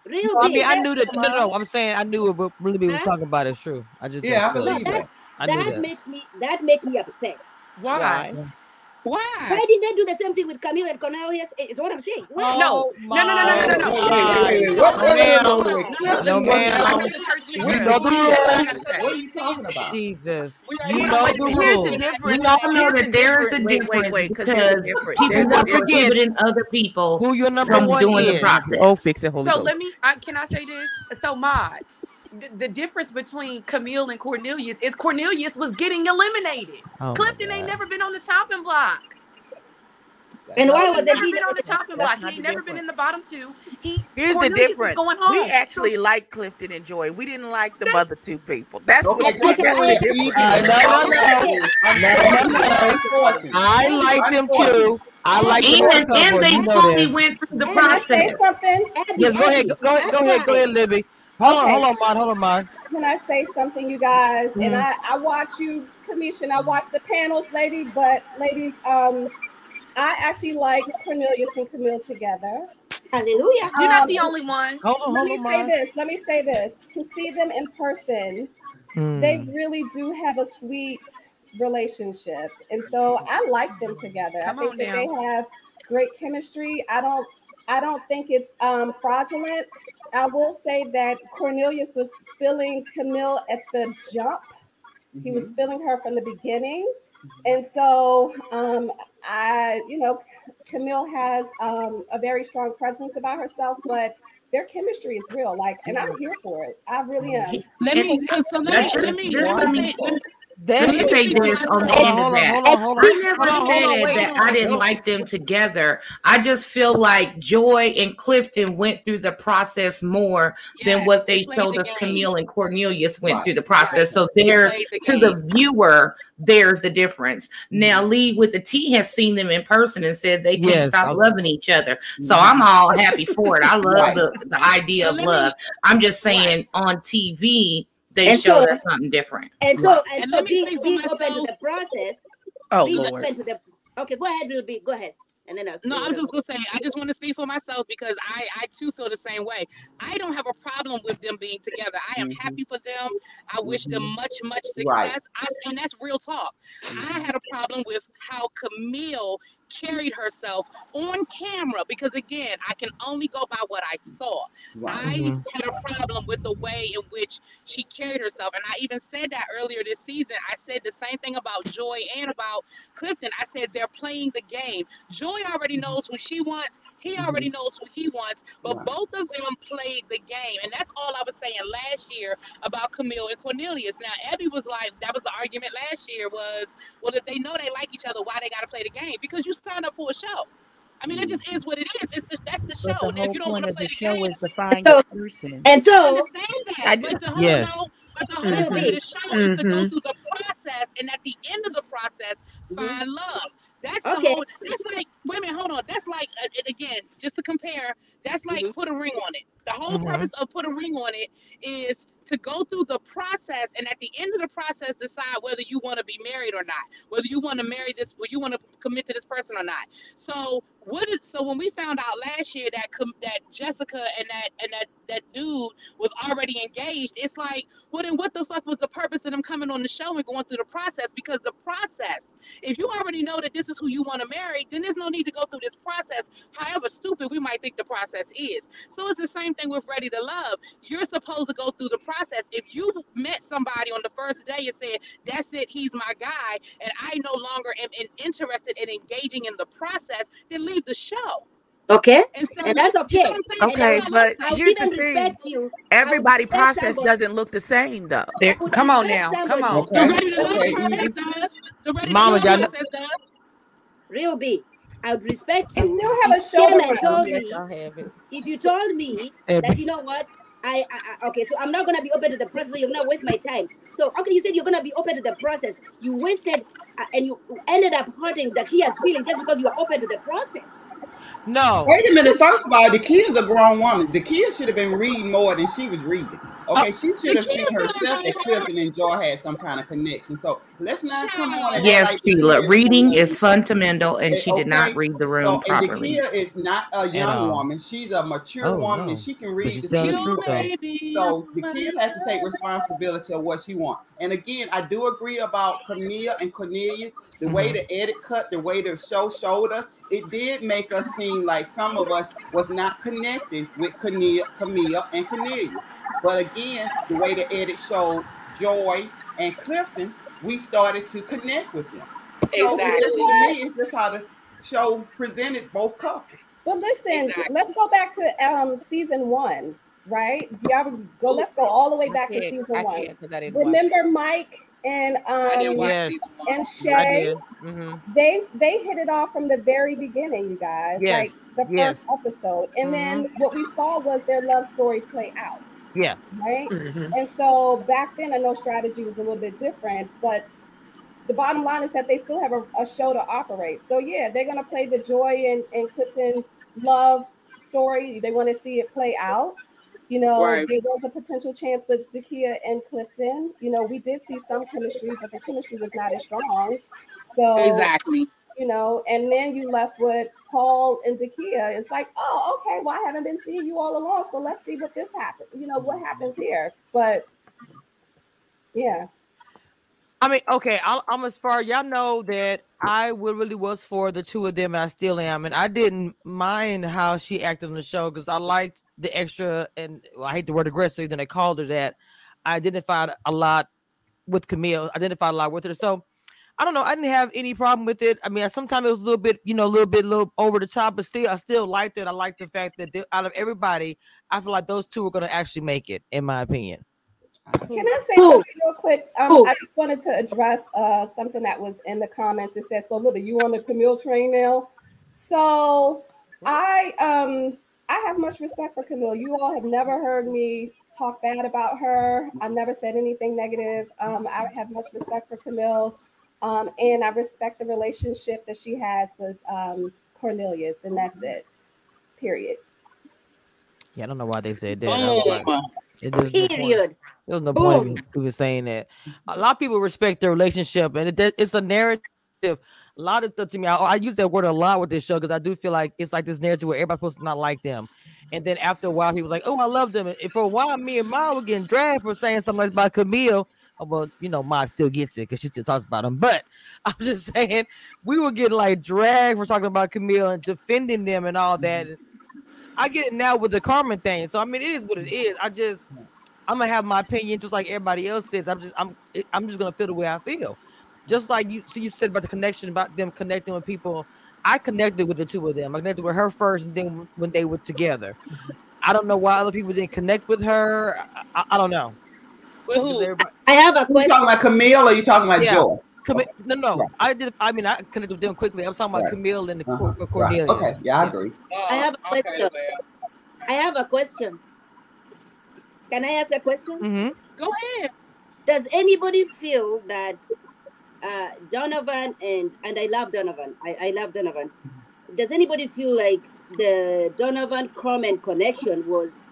Real No, I mean, I knew that. No, no, I'm saying I knew it, but Libby was huh? talking about it. True. I just Yeah, I spill it. believe that that. I knew that that. makes me that makes me upset. Why? why? Why Why? didn't they do the same thing with Camille and Cornelius? Is what I'm saying. Why? No, Oh no, no, no, no, no, no, Oh, no. No, What, No, wait, wait, ma'am. wait, hold wait, on. wait. No, Clifton No, was I ma'am. got not. the church leader. You Wait, know the what are you rules. What are you talking about? Jesus. We You know on, wait a the minute. Here's the rules. We all know that there is a difference. Wait, wait, because there's a because difference. people There's a were Don't difference. forget prohibiting other people who your number from one doing the process. Oh, fix it, Holy So Ghost. let me. I, can I say this? So, Mod, the, the difference between Camille and Cornelius is Cornelius was getting eliminated. Oh Clifton ain't never been on the chopping block. That's And why wasn't never he been on the chopping block. He ain't the never been in the bottom two. He Here's the Cornelius was difference. going We home. So actually like Clifton and Joy. We didn't like the other two people. That's what. Okay, And I but can That's I the Joy, agree. even Uh, difference. no, no, unfortunately, no, no, no, unfortunately, no. unfortunately, I like them unfortunately. too. I like them And, all and couple. they You know fully that. went through the Abby, Can I say process. something? Abby, Yes, go ahead. Abby, Go, go ahead. that's Go ahead. Go why. ahead, Libby. Hold on. Okay. Hold on, Mon. Hold on, Mon. Can I say something, you guys? And Mm. I, I watch you, Commission. I watch the panels, lady. But ladies, um, I actually like Cornelius and Camille together. Hallelujah. You're not Um, the only one. Hold on. let Hold me on, say Mon. this. Let me say this. To see them in person, they Mm. really do have a sweet relationship, and so I like them together. Come I think on that now. they have great chemistry. I don't. I don't think it's um, fraudulent. I will say that Cornelius was feeling Camille at the jump. He was feeling her from the beginning. And so um, I, you know, Camille has um, a very strong presence about herself, but their chemistry is real. Like, and I'm here for it. I really am. Let me. So so let that me. Let me. just Let let me me say. Let me, That let me say this on the end of Hold on. that. Hold on. Hold on. I never Hold on. Hold on. said that I didn't Hold like them together. I just feel like Joy and Clifton went through the process more than what they they showed the us game. Camille and Cornelius went Right. through the Right. process. So there's the to the viewer, there's the difference. Now Lee with the T has seen them in person and said they couldn't Yes. Stop was, loving each other. So Mhm. I'm all happy for it. I love Right. the, the idea But of love. me. I'm just Right. saying on TV they And showed so, us something different. and Right. so, and And so, let me being speak being open to the process, Oh being Lord. open to the. Okay, go ahead, Real Big. Go ahead, and then I'll No, I what was I just want. gonna say I just want to speak for myself because I I too feel the same way. I don't have a problem with them being together. I am Mhm. happy for them. I wish them Mhm. much much Right. success. I, and that's real talk. I Mhm. had a problem with how Camille carried herself on camera because again, I can only go by what I saw. Right. I Mhm. had a problem with the way in which she carried herself, and I even said that earlier this season. I said the same thing about Joy and about Clifton. I said they're playing the game. Joy already knows who she wants. He already Mhm. knows who he wants, but Right. both of them played the game, and that's all I was saying last year about Camille and Cornelius. Now, Abby was like, that was the argument last year was, well, if they know they like each other, why they got to play the game? Because you signed up for a show. I mean, it just is what it is. It's the, that's the But show, the and if whole you don't point want to of play the the show game, is to find So, your person. and I so, understand I just but the whole Yes. no, but the whole Real point of the show is to go Mm-hmm. through the process, and at the end of the process, Mhm. find love. That's Okay. whole. That's like. Wait a minute. Hold on. That's like. Uh, and again, just to compare. That's like Mhm. put a ring on it. The whole Mhm. purpose of put a ring on it is to go through the process, and at the end of the process, decide whether you want to be married or not, whether you want to marry this, whether you want to commit to this person or not. So what is so when we found out last year that that Jessica and that and that that dude was already engaged, it's like, well then what the fuck was the purpose of them coming on the show and going through the process? Because the process, if you already know that this is who you want to marry, then there's no need to go through this process. However stupid we might think the process is. So it's the same thing with Ready to Love. You're supposed to go through the process. If you met somebody on the first day and said, "That's it, he's my guy," and I no longer am in, interested in engaging in the process, then leave the show. okay, Instead, and that's you know okay. what I'm saying? And That's Okay, I, all I'm but I here's the thing. you. Everybody process somebody. doesn't look the same though. There, come on respect now. Come somebody. on. The Okay. Ready to Love Okay. does. The Ready to Mama, Love y'all know, does. Real big. I would respect I you. still have a if you came shoulder and told me, I'll have it. if you told me that you know what, I, I, I okay, so I'm not gonna be open to the process. So you're gonna waste my time. So okay, you said you're gonna be open to the process. You wasted, uh, and you ended up hurting Dakia's feelings just because you were open to the process. No. Wait a minute. First of all, the kid's a grown woman. The kid should have been reading more than she was reading. Okay, she should have seen herself that Clifton and Joy had some kind of connection. So let's not come on. Yes, act like Sheila. Reading is is fundamental, and she did not read the So, room and properly. Dakia is not a young woman. She's a mature Oh, woman, no. and she can read she's the telling the situation. truth, though. So the kid has to take responsibility of what she wants. And again, I do agree about Camille and Cornelia. The way Mhm. the edit cut, the way the show showed us, it did make us seem like some of us was not connected with Camille, Camille and Cornelius. But again, the way the edit showed Joy and Clifton, we started to connect with them. So it's just, Exactly. to me, it's just how the show presented both couples. Well, listen, Exactly. let's go back to um season one, right? Do y'all go? Let's go all the way back to I can't, season I one. can't because I didn't watch. Remember Mike and um Yes. and Shay? did. hmm They they hit it off from the very beginning, you guys. Yes, Like the yes. first episode, and then what we saw was their love story play out, Yeah. right? Mhm. And so back then, I know strategy was a little bit different, but the bottom line is that they still have a, a show to operate. So yeah, they're gonna play the Joy and, and Clifton love story. They want to see it play out. You know, Right. there was a potential chance with Dakia and Clifton. You know, we did see some chemistry, but the chemistry was not as strong. So Exactly. you know, and then you left with Paul and Dakia. It's like, oh, okay, well, I haven't been seeing you all along, so let's see what this happens. You know, what happens here. But yeah, I mean, okay, I'm, I'm as far y'all know that I really was for the two of them, and I still am, and I didn't mind how she acted on the show because I liked the extra, and well, I hate the word aggressive, then they called her that. I identified a lot with Camille, identified a lot with her, so I don't know. I didn't have any problem with it. I mean, sometimes it was a little bit, you know, a little bit, little over the top, but still, I still liked it. I liked the fact that out of everybody, I feel like those two were going to actually make it, in my opinion. Can I say Who? something real quick? Um, I just wanted to address uh something that was in the comments. It says, "So, look, are you on the Camille train now?" So, I um I have much respect for Camille. You all have never heard me talk bad about her. I never said anything negative. Um, I have much respect for Camille. Um, and I respect the relationship that she has with um, Cornelius, and that's it. Period. Yeah, I don't know why they said that. I was like, Boom. it was no point. Period. There was no point in even saying that. A lot of people respect their relationship, and it, it's a narrative. A lot of stuff to me. I, I use that word a lot with this show because I do feel like it's like this narrative where everybody's supposed to not like them, and then after a while, people like, "Oh, I love them." And for a while, me and Ma were getting dragged for saying something like about Camille. Oh, well, you know, Ma still gets it because she still talks about him. But [laughs] I'm just saying, we were getting like dragged for talking about Camille and defending them and all that. Mm-hmm. I get it now with the Carmen thing. So I mean, it is what it is. I just I'm gonna have my opinion just like everybody else says. I'm just I'm I'm just gonna feel the way I feel. Just like you so you said about the connection about them connecting with people. I connected with the two of them. I connected with her first and then when they were together. I don't know why other people didn't connect with her. I, I, I don't know. With who? everybody- I have a question. You talking about Camille or you talking about Yeah. Joy? Commi- no, no. Right. I did. I mean, I connected with them quickly. I was talking about Right. Camille and the Uh-huh. Cor- Right. Okay. Yeah, I agree. Oh, I have a question. well. I have a question. Can I ask a question? hmm Go ahead. Does anybody feel that uh, Donovan and and I love Donovan. I, I love Donovan. Does anybody feel like the Donovan Croman connection was,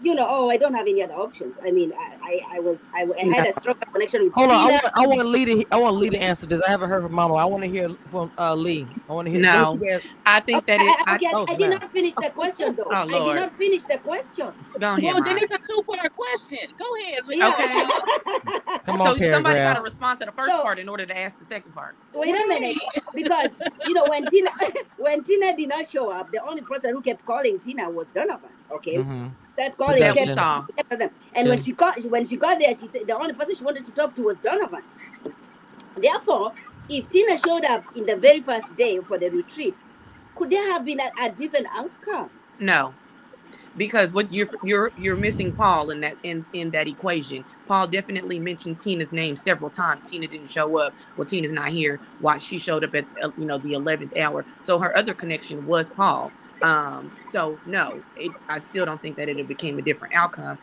you know, oh, I don't have any other options. I mean, I I, I was I, I had a strong connection with Hold on, I Tina. want, I want Lee to I want Lee to answer this. I haven't heard from Mama. I want to hear from uh, Lee. I want to hear. No. Don't you guys- I think that it. I, I, okay, I, Oh, I did not finish the question though. Oh, I did not finish the question. go ahead, Well, then it's a two-part question. Go ahead. Lee. Yeah. Okay. [laughs] Come on, So on, somebody got to paragraph. respond to the first No. part in order to ask the second part. Wait a minute, because you know when Tina [laughs] when Tina did not show up, the only person who kept calling Tina was Donovan. Okay, Mhm. That calling That Production. kept them. And when she got when she got there, she said the only person she wanted to talk to was Donovan. Therefore, if Tina showed up in the very first day for the retreat, could there have been a, a different outcome? No, because what you're you're you're missing Paul in that in in that equation. Paul definitely mentioned Tina's name several times. Tina didn't show up. Well, Tina's not here. Why she showed up at uh, you know the eleventh hour. So her other connection was Paul. Um, so no, it, I still don't think that it became a different outcome.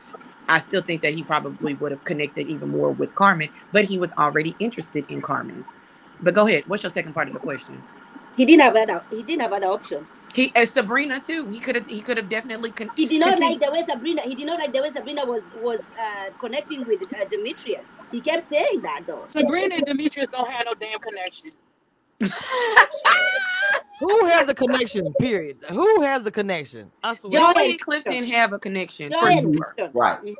I still think that he probably would have connected even more with Carmen, but he was already interested in Carmen. But go ahead. What's your second part of the question? He didn't have other. He didn't have other options. He and Sabrina too. He could have. He could have definitely. Con- He did not continu- like the way Sabrina. He did not like the way Sabrina was was uh, connecting with uh, Demetrius. He kept saying that though. Sabrina and Demetrius don't have no damn connection. Who has a connection? Period. Who has a connection? Joy and Clifton have a connection for Joy and sure. Right.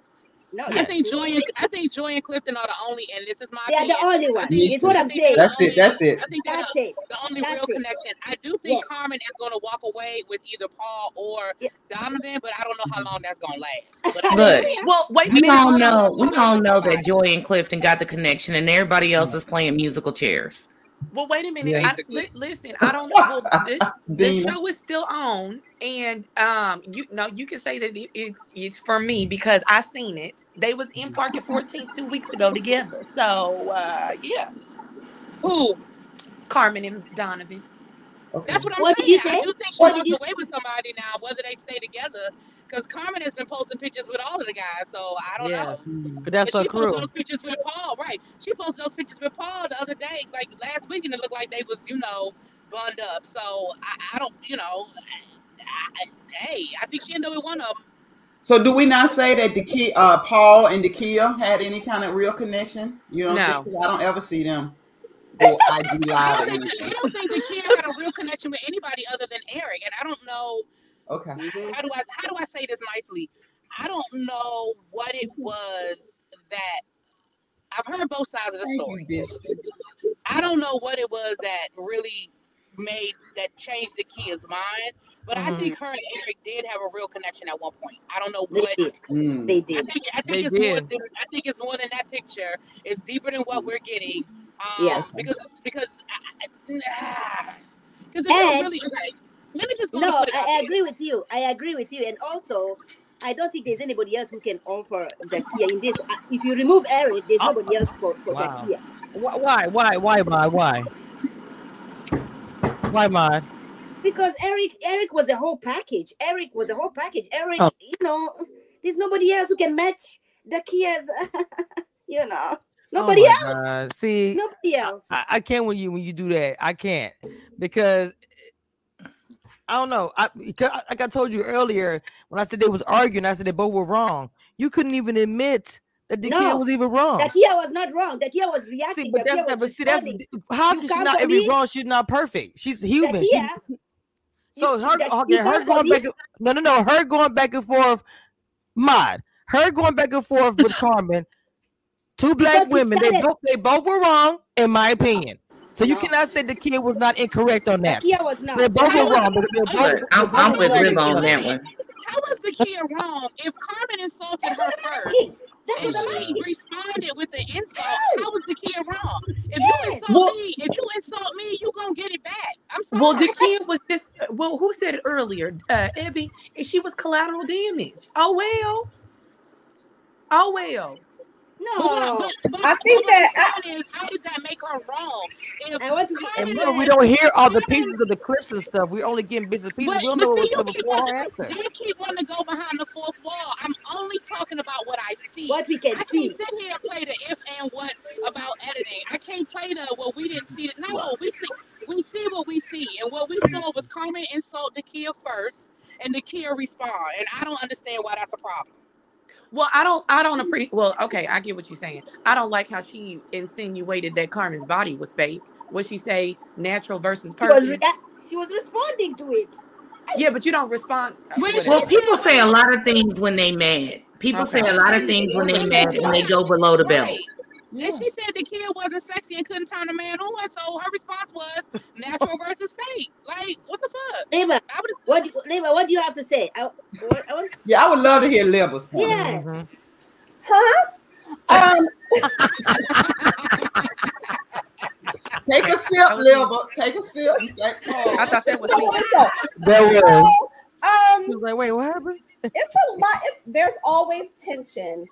No, I think Joy and I think Joy and Clifton are the only, and this is my they are the only one. It's what. I'm saying. That's it. That's it. I think they're That's it. the only That's real it. connection. I do think Yes. Carmen is going to walk away with either Paul or Yeah. Donovan, but I don't know how long that's going to last. [laughs] But Look, Well, wait we all know we all know that Joy and Clifton got the connection, and everybody else mm. is playing musical chairs. Well, wait a minute. Yeah. I, li- listen, I don't. Well, [laughs] the, the show is still on, and um, you know, you can say that it, it, it's for me because I seen it. They was in Park at 14 two weeks ago together. So uh, yeah, who? Carmen and Donovan. Okay. That's what I'm What did saying. you say? I do think she What did walked you- away with somebody now, whether they stay together. Because Carmen has been posting pictures with all of the guys, so I don't Yeah, know. but that's But her she posted crew. those pictures with Paul, right? She posted those pictures with Paul the other day, like last week, and it looked like they was, you know, bunned up. So I, I don't, you know, I, hey, I think she ended up with one of them. So do we not say that the key, uh, Paul and Dakia had any kind of real connection? You don't No. think? 'Cause I don't ever see them. [laughs] Or IG I live or don't think anything. I don't think the kid had a real connection with anybody other than Eric, and I don't know Okay. how do I how do I say this nicely? I don't know what it was that I've heard both sides of the Thank story. you, I don't know what it was that really made that changed the kid's mind, but I Mhm. think her and Eric did have a real connection at one point. I don't know They what. did. Mm. They I did. think I think They it's more than I think it's more than that picture. It's deeper than what we're getting. Um, Yeah. Because because because [sighs] if you're really okay, let me just go and No, put it I, I there. agree with you. I agree with you. And also, I don't think there's anybody else who can offer Zakia in this. Uh, If you remove Eric, there's Oh. nobody else for, for Wow. Zakia. Why? Why? Why? Why? Why? Why? Why, Mod? Because Eric Eric was a whole package. Eric was a whole package. Eric, Oh. you know, there's nobody else who can match Zakia's, [laughs] you know. Nobody oh else. God. See, Nobody else. I, I can't when you when you do that. I can't because I don't know. I like I told you earlier when I said they was arguing, I said they both were wrong. You couldn't even admit that kid No, was even wrong. Zakia was not wrong. Zakia was See, reacting. but that's not. But see, that's how You can she not me? wrong? She's not perfect. She's human. She- so her, you her going back. and- No, no, no. Her going back and forth. Mod. Her going back and forth with Carmen. Two black women. They both. They both were wrong, in my opinion. So you No. cannot say the kid was not incorrect on that. Zakia was not. They both How were was- wrong. But they're both, But I'm, they're I'm with correct. On that one. How was the kid wrong if Carmen insulted That's her first? That's And she asking. responded with the insult. Yes. How was the kid wrong? If Yes. you insult Well- me, if you insult me, you gonna get it back. I'm sorry. Well, the kid was just well. Who said it earlier? Uh, Ebby. She was collateral damage. Oh well. Oh well. But what I- No, but- but- I think but what I'm that- saying is, how does that make her wrong? If I want to be. And is- we, we don't hear all the pieces of the clips and stuff. We're only getting bits and pieces. But, we don't but know see, what's you keep, before or wanting, after. you keep wanting to go behind the fourth wall. I'm only talking about what I see. What we I can can't sit here and play the if and what about editing. I can't play the well we didn't see it. No, we see we see what we see, and what we saw was Carmen insult the kid first, and the kid respond, and I don't understand why that's a problem. Well, I don't. I don't appreciate. Well, okay, I get what you're saying. I don't like how she insinuated that Carmen's body was fake. What she say, natural versus She was, rea- she was responding to it. Yeah, but you don't respond. uh, Well, people say a lot of things when they mad. People say a lot of things when they mad and they go below the belt. Right. And she said the kid wasn't sexy and couldn't turn a man on, so her response was natural [laughs] versus fake. Like, what the fuck? Leva, I would what, do- Leva, what do you have to say? I, what, I want, Yeah, I would love to hear Libba's point. yes. Mhm. Huh? [laughs] Um, [laughs] Take a sip, Liver. Take a sip. Take, I thought that was me. so, There was. um, She was like, wait, what happened? it's a lot. It's, there's always tension.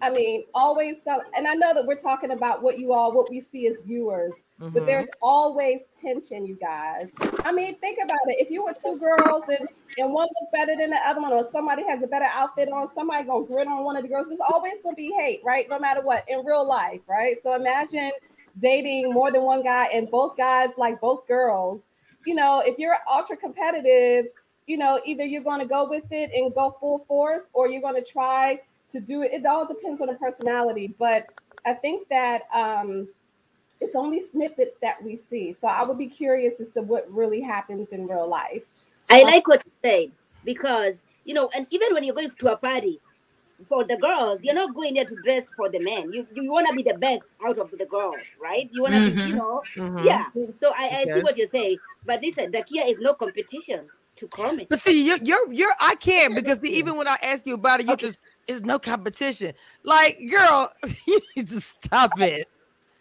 I mean, always some, and I know that we're talking about what you all, what we see as viewers, Mhm. but there's always tension, you guys. I mean, think about it. If you were two girls and, and one looked better than the other one, or somebody has a better outfit on, somebody gonna grit on one of the girls. There's always gonna be hate, right? No matter what, in real life, right? So imagine dating more than one guy and both guys like both girls. You know, if you're ultra competitive, you know, either you're to go with it and go full force, or you're to try to do it. It all depends on the personality, but I think that um, it's only snippets that we see. So I would be curious as to what really happens in real life. I like what you said because you know, and even when you're going to a party for the girls, you're not going there to dress for the men. You you want to be the best out of the girls, right? You want to, be, you know, Mhm. yeah. So I, I see what you say, but listen, Dakia is no competition to Carmen. But see, you're you're you're I can't because the, even when I ask you about it, you just it's no competition. Like, girl, [laughs] you need to stop it.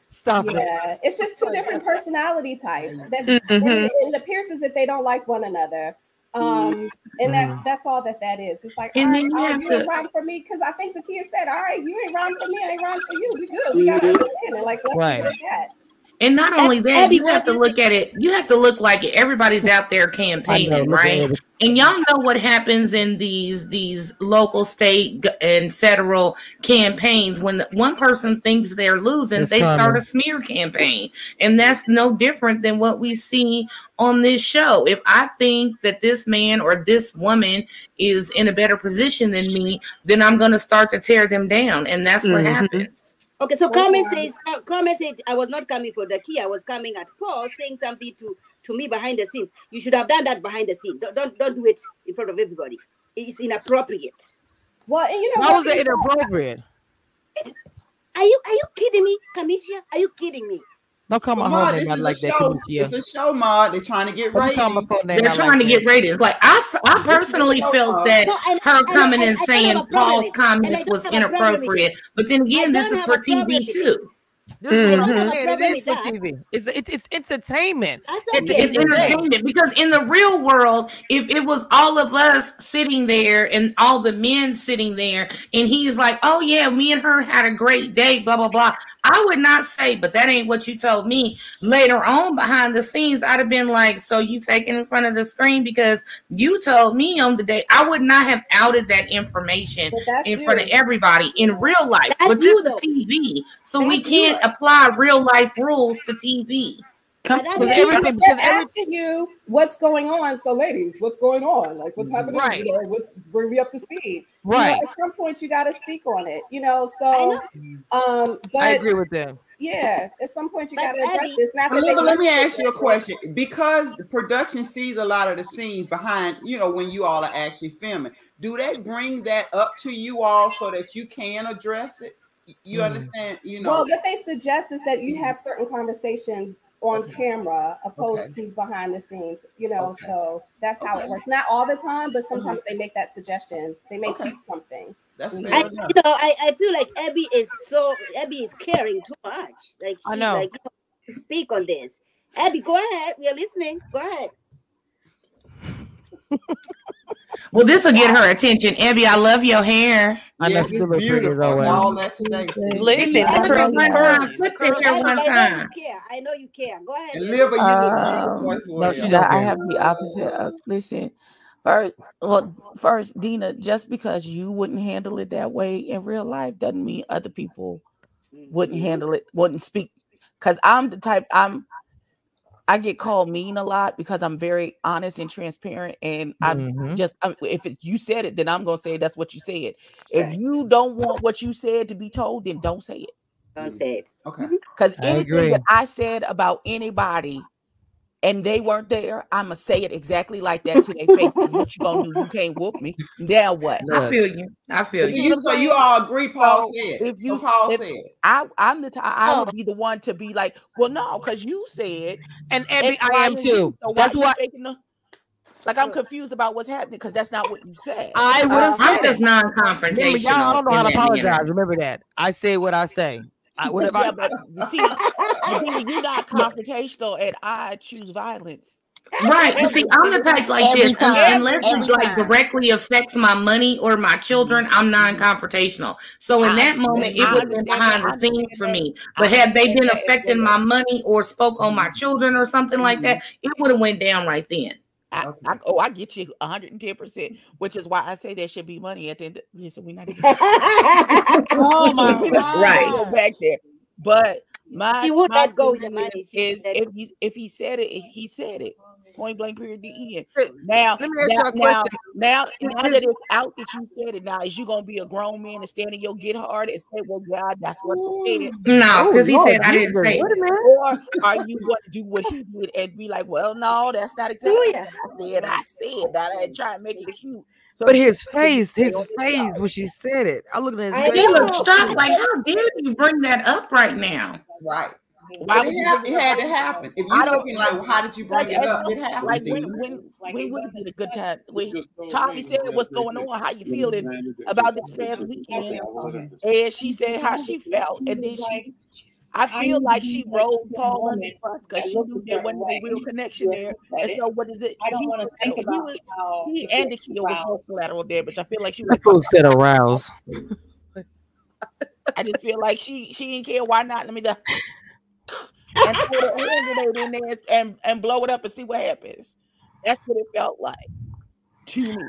Stop it. Yeah, it's just two different personality types. That Mhm. and it appears as if they don't like one another. Um, and that Mhm. that's all that that is. It's like, And all then right, you all right, have you to- ain't riding for me because I think the kid said, "All right, you ain't wrong for me, I ain't wrong for you. We good. We gotta Mhm. understand it. Like, let's Right. do that." And not only that, Abby, you have to look at it. You have to look like it. Everybody's out there campaigning, look at right? And y'all know what happens in these these local, state, and federal campaigns when one person thinks they're losing, It's they start a smear campaign, and that's no different than what we see on this show. If I think that this man or this woman is in a better position than me, then I'm going to start to tear them down, and that's what Mhm. happens. Okay, so Carmen says, Car- Carmen said, I was not coming for Dakia, I was coming at Paul saying something to, to me behind the scenes. You should have done that behind the scenes. Don't, don't, don't do it in front of everybody. It's inappropriate. Well, and you know, How was it inappropriate? Are you are you kidding me, Cameshia? Are you kidding me? Don't call my Ma, whole this name is like a that. show. Cameshia. It's a show, Ma. They're trying to get Don't call my ratings. They're trying like to get ratings. Like I, I personally felt up. that No, and- her and coming and and I saying have Paul's with it. And I comments was have a problem with inappropriate. But then again, this is for TV with too. it. This is what I I'm don't have a mm-hmm. saying. It problem is with for. TV. It's it's it's entertainment. That's At the okay. It's end of the day. entertainment because in the real world, if it was all of us sitting there and all the men sitting there, and he's like, "Oh yeah, me and her had a great day," blah blah blah. I would not say, but that ain't what you told me. Later on, behind the scenes, I'd have been like, "So you faking in front of the screen because you told me on the day." I would not have outed that information in front of everybody in real life. That's but this you, is. TV, so we That's you. can't apply real life rules to TV. But that's Because Yeah, you. everything, I'm because just every, asking you what's going on. So, ladies, what's going on? Like, what's happening? Right. You know, what's bring me up to speed. You right. know, at some point, you got to speak on it. You know, so know. um, I agree with them. yeah, at some point, you got to address this. Not that But let, let me ask you a address it. question. Because the production sees a lot of the scenes behind, you know, when you all are actually filming, do they bring that up to you all so that you can address it? You Hmm. understand? You know, Well, what they suggest is that you have certain conversations on camera opposed to behind the scenes, you know. Okay. So that's how it works. Not all the time, but mm-hmm. sometimes they make that suggestion. They may Okay. keep something. that's I- I, you know, I, I feel like Abby is so Abby is caring too much. Like I she's know. like, you know, speak on this. Abby, go ahead. We are listening. Go ahead. Well, this will get her attention. Abby, I love your hair. I know Yes, she it's look pretty as beautiful. always. All that today. Listen, the Abby, one curly. time. The Flip curls the hair Abby, one I know time. you care. I know you care. Go ahead. And baby. Libba, you look Um, beautiful as well. no, she don't that I have the opposite of listen. First, well, first, Dina, just because you wouldn't handle it that way in real life doesn't mean other people wouldn't handle it, wouldn't speak. Because I'm the type I'm I get called mean a lot because I'm very honest and transparent, and I'm Mhm. just um, if it, you said it, then I'm gonna say that's what you said. If you don't want what you said to be told, then don't say it. Don't say it. Okay. Because anything agree. that I said about anybody and they weren't there, I'ma say it exactly like that to their face. 'cause What you gonna do? You can't whoop me. Now what? I feel you. I feel you. you, so you all agree Paul So said. if you So Paul if said. I I'm the t- I Oh, would be the one to be like, well, no, because you said and and Abby, I am too. So why That's you why faking the like I'm confused about what's happening because that's not what you said. I would have Uh, I'm just non-confrontational. y'all, I don't know how to apologize. Remember that. I say what I say. I [laughs] whatever. yeah, I, [laughs] You [laughs] see, you're not confrontational, and I choose violence. Right. But see, I'm the type like Every this. time. Unless it like time. directly affects my money or my children, mm-hmm. I'm non-confrontational. So in I that moment, it would have been understand behind that. the scenes understand for that. me. I But had they understand been affecting well. my money or spoke on my mm-hmm. children or something like that, mm-hmm. it would have went down right then. I, I, oh, I get you 110, percent which is why I say there should be money at the end. Of, listen, we're not even. [laughs] Oh [laughs] my We're go back there. But my She would my not go with the money. is, She is said, if he if he said it, he said it. Point blank. Period. The end. Let Now, me ask now, you a now, now, Is now this- that it's out that you said it, now is you gonna be a grown man and stand in your get hard and say, "Well, God, that's what I said," No, Oh, because he Lord said I didn't say Wait it. or are you going to do what he did and be like, "Well, no, that's not exactly ya? what I said. I said that. I try and make it cute." So But his face, his face when she said it, I looked at his face. He looked shocked, like, how dare you bring that up right now? Right. Why But would it, you it it had to happen. If I you're don't- looking like, well, how did you bring it up? that's It happened. Like to when you. when when would have been a good time? When Tommy said what's going on, how you feeling about this past weekend, and she said how she felt, and then she, I feel like she rolled Paul under the bus because she knew there wasn't a real connection there. And so what is it? I don't He, want to think he about was how he and Dakia was around. both collateral damage. I feel like she was. That fool said aroused. [laughs] I just feel like she she didn't care. Why not? Let me just and put a hand grenade in there and and blow it up and see what happens. That's what it felt like to me.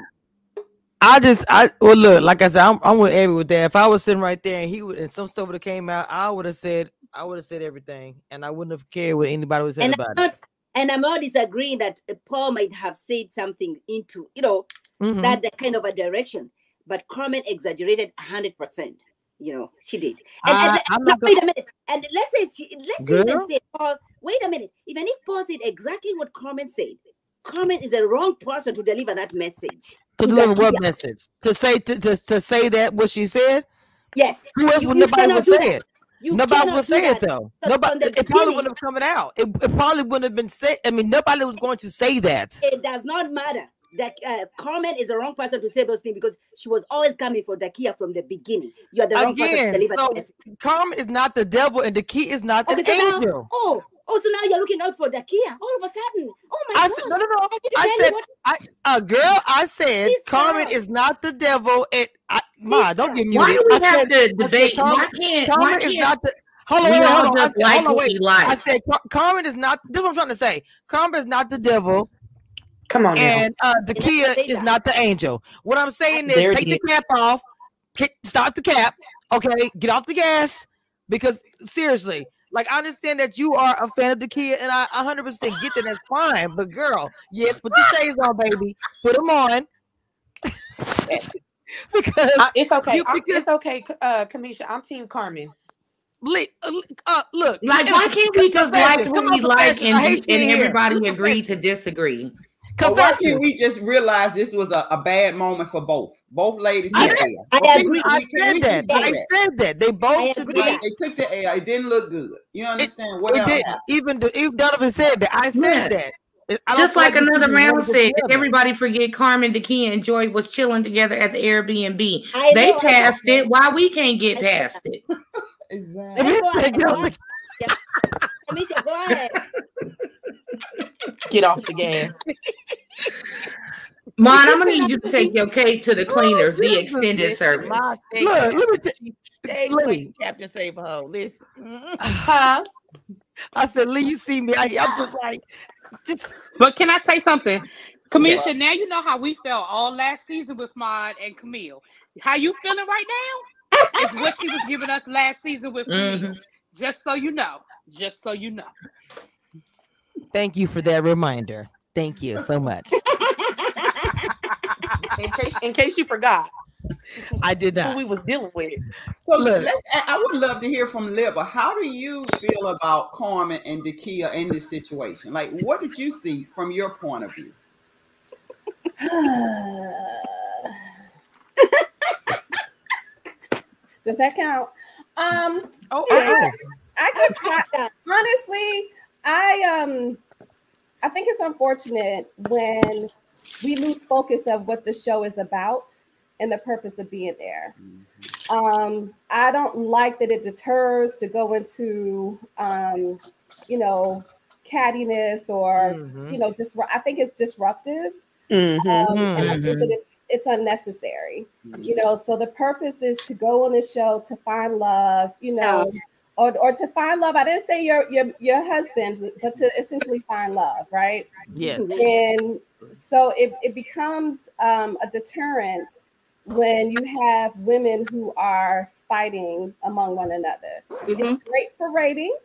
I just, I well, look, like I said, I'm, I'm with Abby with that. If I was sitting right there and he would, and some stuff would have came out, I would have said, I would have said everything, and I wouldn't have cared what anybody was saying and I'm about it. not and I'm not disagreeing that uh, Paul might have said something into you know Mhm. that that kind of a direction, but Carmen exaggerated hundred percent. You know, she did. And, and I- le- I'm no, wait gonna- a minute. And let's say she, let's say even say Paul. Wait a minute. Even if Paul said exactly what Carmen said, Carmen is the wrong person to deliver that message. to deliver what message? To say to, to, to say that what she said? Yes. Who else You- would you nobody cannot would say it? You Nobody cannot would say it though. So Nobody. It probably wouldn't have coming out. It, it probably wouldn't have been said. I mean, nobody was going to say that. It does not matter. That uh, Carmen is the wrong person to say those things because she was always coming for Dakia from the beginning. You are the wrong person to Again, deliver so the message. Carmen is not the devil, and the key is not Okay, an so now, angel. oh, oh, so now you're looking out for Dakia. All of a sudden, oh my I gosh! said, no, no, no. I I said, what- I, uh, girl, I said Please Carmen stop. is not the devil. And I, Ma, don't get muted. Why do we I have said, to I said debate? Why Carmen, can't- Carmen why is can't not the. Hold on, we wait, wait, hold on. I said, like hold on, wait. I said Carmen is not. This is what I'm trying to say. Carmen is not the devil. Come on now. And uh, Dakia is not the angel. What I'm saying is, There take the is. cap off, stop the cap. Okay, get off the gas because seriously, like I understand that you are a fan of Dakia, and I 100 percent get that. That's fine. But girl, yes, put the shades on, baby. Put them on. [laughs] because Uh, it's okay. you- because- it's okay, uh, Cameshia. I'm Team Carmen. Li- uh, uh, look, Like, why can't we just like confession. who we like confession. I hate and, and everybody agree to disagree? But why Confession. can't we just realize this was a, a bad moment for both? Both ladies I said- the L. I agree. I we- we said just that. I said that. They both I should agree. be. Right, they took the L. It didn't look good. You understand? What It did. Even the, even Donovan said that. I said Yeah. that. I Just feel like another two round wanted said, together. everybody forget Carmen, Dakia, and Joy was chilling together at the Airbnb. I they know, passed it. Why we can't get past it? [laughs] Exactly. Let's go ahead. go- Go ahead. Yeah. Cameshia, go ahead. Get off the gas. Mon, I'm gonna need you to take your cake to the cleaners, the extended service. Look, let me captain, t- she stayed Lee. playing Captain Save Ho. Listen. Huh? I said, Lee, you see me. I, I'm just like, just But can I say something? Cameshia, now you know how we felt all last season with Maud and Camille. How you feeling right now is what she was giving us last season with Camille. Mm-hmm. Just so you know. Just so you know. thank you for that reminder. Thank you so much. [laughs] In case, in case you forgot I did who not. we was dealing with. So Look. let's. I I would love to hear from Libba. How do you feel about Carmen and Dakia in this situation? Like, what did you see from your point of view? [sighs] [sighs] Does that count? Um, Oh, I, I could talk, honestly. I um, I think it's unfortunate when we lose focus of what the show is about and the purpose of being there. Um, I don't like that it deters to go into, um, you know, cattiness or Mhm. you know disrupt. I think it's disruptive, Mhm. um, and I think that it's it's unnecessary. You know, so the purpose is to go on the show to find love. You know. Yeah. Or, or to find love. I didn't say your your your husband, but to essentially find love, right? Yes. And so it, it becomes um, a deterrent when you have women who are fighting among one another. It's great for ratings.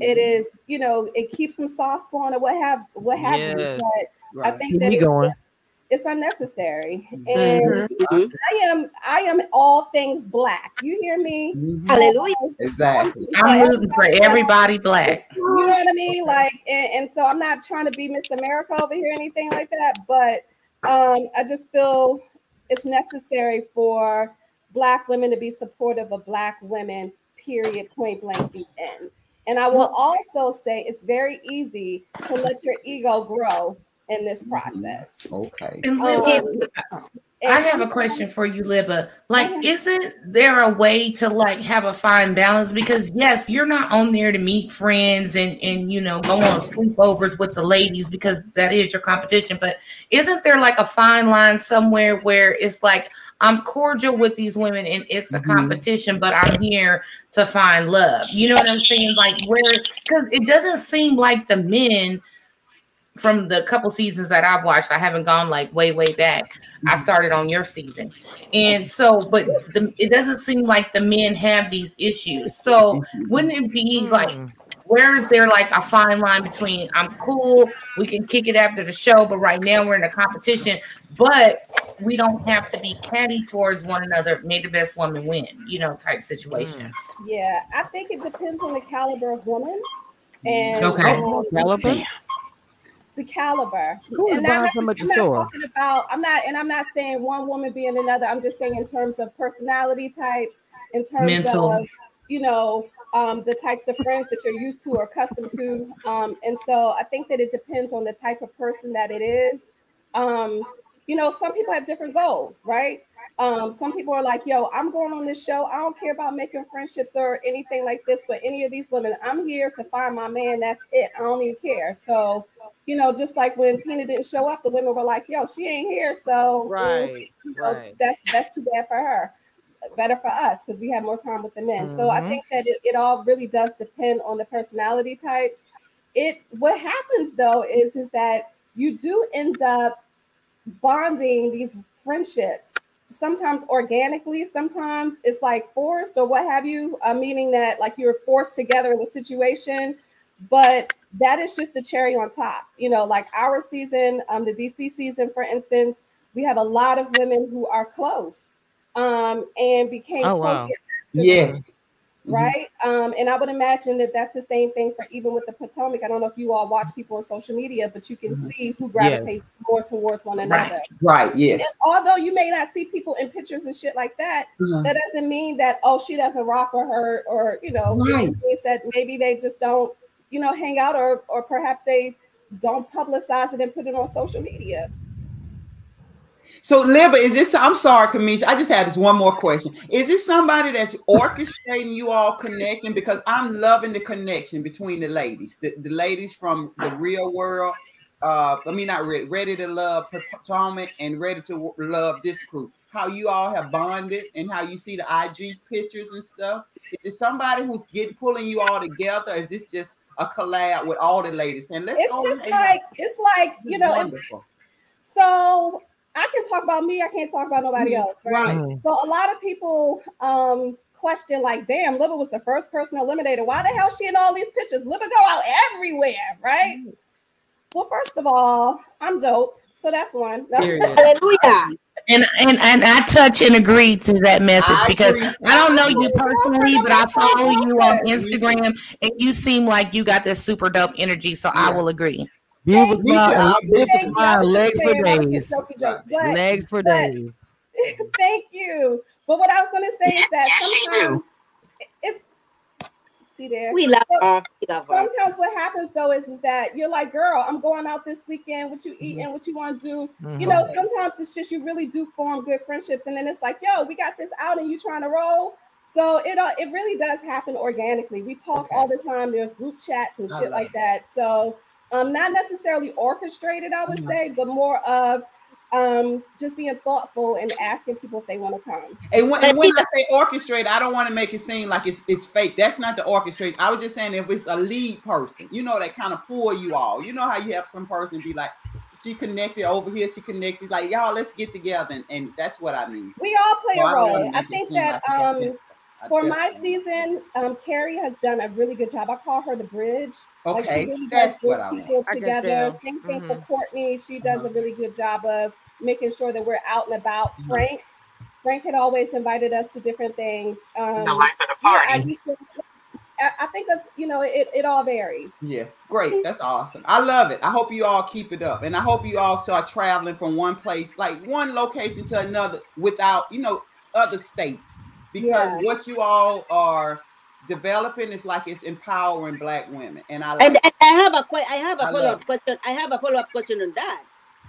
It is, you know, it keeps them soft spawn or what have what have. Yes. But I think Keep that me it's, going. It's unnecessary. Mm-hmm. And Mhm. I am I am all things black. You hear me? Hallelujah. Exactly. I'm rooting for everybody black. You know what I mean? Like, and, and so I'm not trying to be Miss America over here, or anything like that. But um, I just feel it's necessary for Black women to be supportive of Black women. Period. Point blank. The end. And I will also say it's very easy to let your ego grow in this process. Okay. And Um, I have a question for you, Libba. Like, isn't there a way to like have a fine balance? Because yes, you're not on there to meet friends and and you know go on sleepovers with the ladies because that is your competition. But isn't there like a fine line somewhere where it's like I'm cordial with these women and it's a competition, but I'm here to find love. You know what I'm saying? Like where because it doesn't seem like the men from the couple seasons that I've watched, I haven't gone like way, way back. I mm-hmm. started on your season. And so, but the, it doesn't seem like the men have these issues. So, mm-hmm. wouldn't it be hmm. like, where is there like a fine line between I'm cool, we can kick it after the show, but right now we're in a competition, but we don't have to be catty towards one another, may the best woman win, you know, type situation. Mm. Yeah, I think it depends on the caliber of woman and Okay. um, Caliber? The caliber. Who is and buying not, from at the I'm not store? talking about. I'm not, and I'm not saying one woman being another. I'm just saying in terms of personality types, in terms Mental. of you know um, the types of friends that you're used to or accustomed to. Um, and so I think that it depends on the type of person that it is. Um, you know, some people have different goals, right? Um, some people are like, yo, I'm going on this show. I don't care about making friendships or anything like this with any of these women. I'm here to find my man. That's it. I don't even care. So, you know, just like when Tina didn't show up, the women were like, yo, she ain't here. So Right, you know, right. that's that's too bad for her. Better for us because we have more time with the men. So I Mhm. think that it, it all really does depend on the personality types. It what happens though is is that you do end up bonding these friendships sometimes organically sometimes it's like forced or what have you uh, meaning that like you're forced together in the situation but that is just the cherry on top you know like our season um the dc season for instance we have a lot of women who are close um and became Oh, close wow. Yes. Right? Um, and I would imagine that that's the same thing for even with the Potomac. I don't know if you all watch people on social media, but you can see who gravitates more towards one another. Right. Yes. And although you may not see people in pictures and shit like that, Uh-huh. that doesn't mean that oh she doesn't rock or her or you know Right. means that maybe they just don't you know hang out or or perhaps they don't publicize it and put it on social media. So, Libba, is this? I'm sorry, Cameshia. I just had this one more question. Is this somebody that's orchestrating you all connecting? Because I'm loving the connection between the ladies, the, the ladies from the real world. Uh, I mean, not ready, ready to love Potomac and ready to love this group. How you all have bonded and how you see the IG pictures and stuff. Is it somebody who's getting pulling you all together? Or is this just a collab with all the ladies? And let's It's just like it's like you know. so I can talk about me. I can't talk about nobody Mhm. else, right? Right. So a lot of people um question like, "Damn, Libba was the first person eliminated. Why the hell she in all these pictures? Libba go out everywhere, right?" Well, first of all, I'm dope, so that's one. [laughs] Hallelujah. And, and and I touch and agree to that message I because agree. I don't know you personally, but I follow you on Instagram and you seem like you got this super dope energy. So I will agree. Beautiful smile, and Thank beautiful you. smile, legs for that days. just jokey joke. But- Legs for but- days. [laughs] Thank you. But what I was going to say is that sometimes it's see there. We love So- her. We love her. Sometimes what happens though is, is that you're like, girl, I'm going out this weekend. What you eating? What you want to do? You know, Mhm. sometimes it's just you really do form good friendships, and then it's like, yo, we got this out, and you trying to roll. So it uh, it really does happen organically. We talk Okay. all the time. There's group chats and shit love like that. So um, not necessarily orchestrated, I would Mhm. say, but more of um just being thoughtful and asking people if they want to come. And when, But and when I say orchestrate, I don't want to make it seem like it's it's fake. That's not the orchestrate. I was just saying if it's a lead person, you know, that kind of pull you all. You know how you have some person be like, she connected over here, she connected, like y'all, let's get together, and, and that's what I mean. We all play So I a role. make I think that like um it's- I for my season, um, Carrie has done a really good job. I call her the bridge. Like she Okay, really that's bring what I want. people I can together. Same thing Mhm. for Courtney. She does a Uh-huh. really good job of making sure that we're out and about. Mhm. Frank, Frank had always invited us to different things. Um, The life of the party. I, I I think that's you know it, it all varies. Yeah, great. That's awesome. I love it. I hope you all keep it up. And I hope you all start traveling from one place, like one location to another without, you know, other states. Because Yeah. what you all are developing is like it's empowering black women. And I like And, and I have a que- I have I a love follow up question. I have a follow up question on that.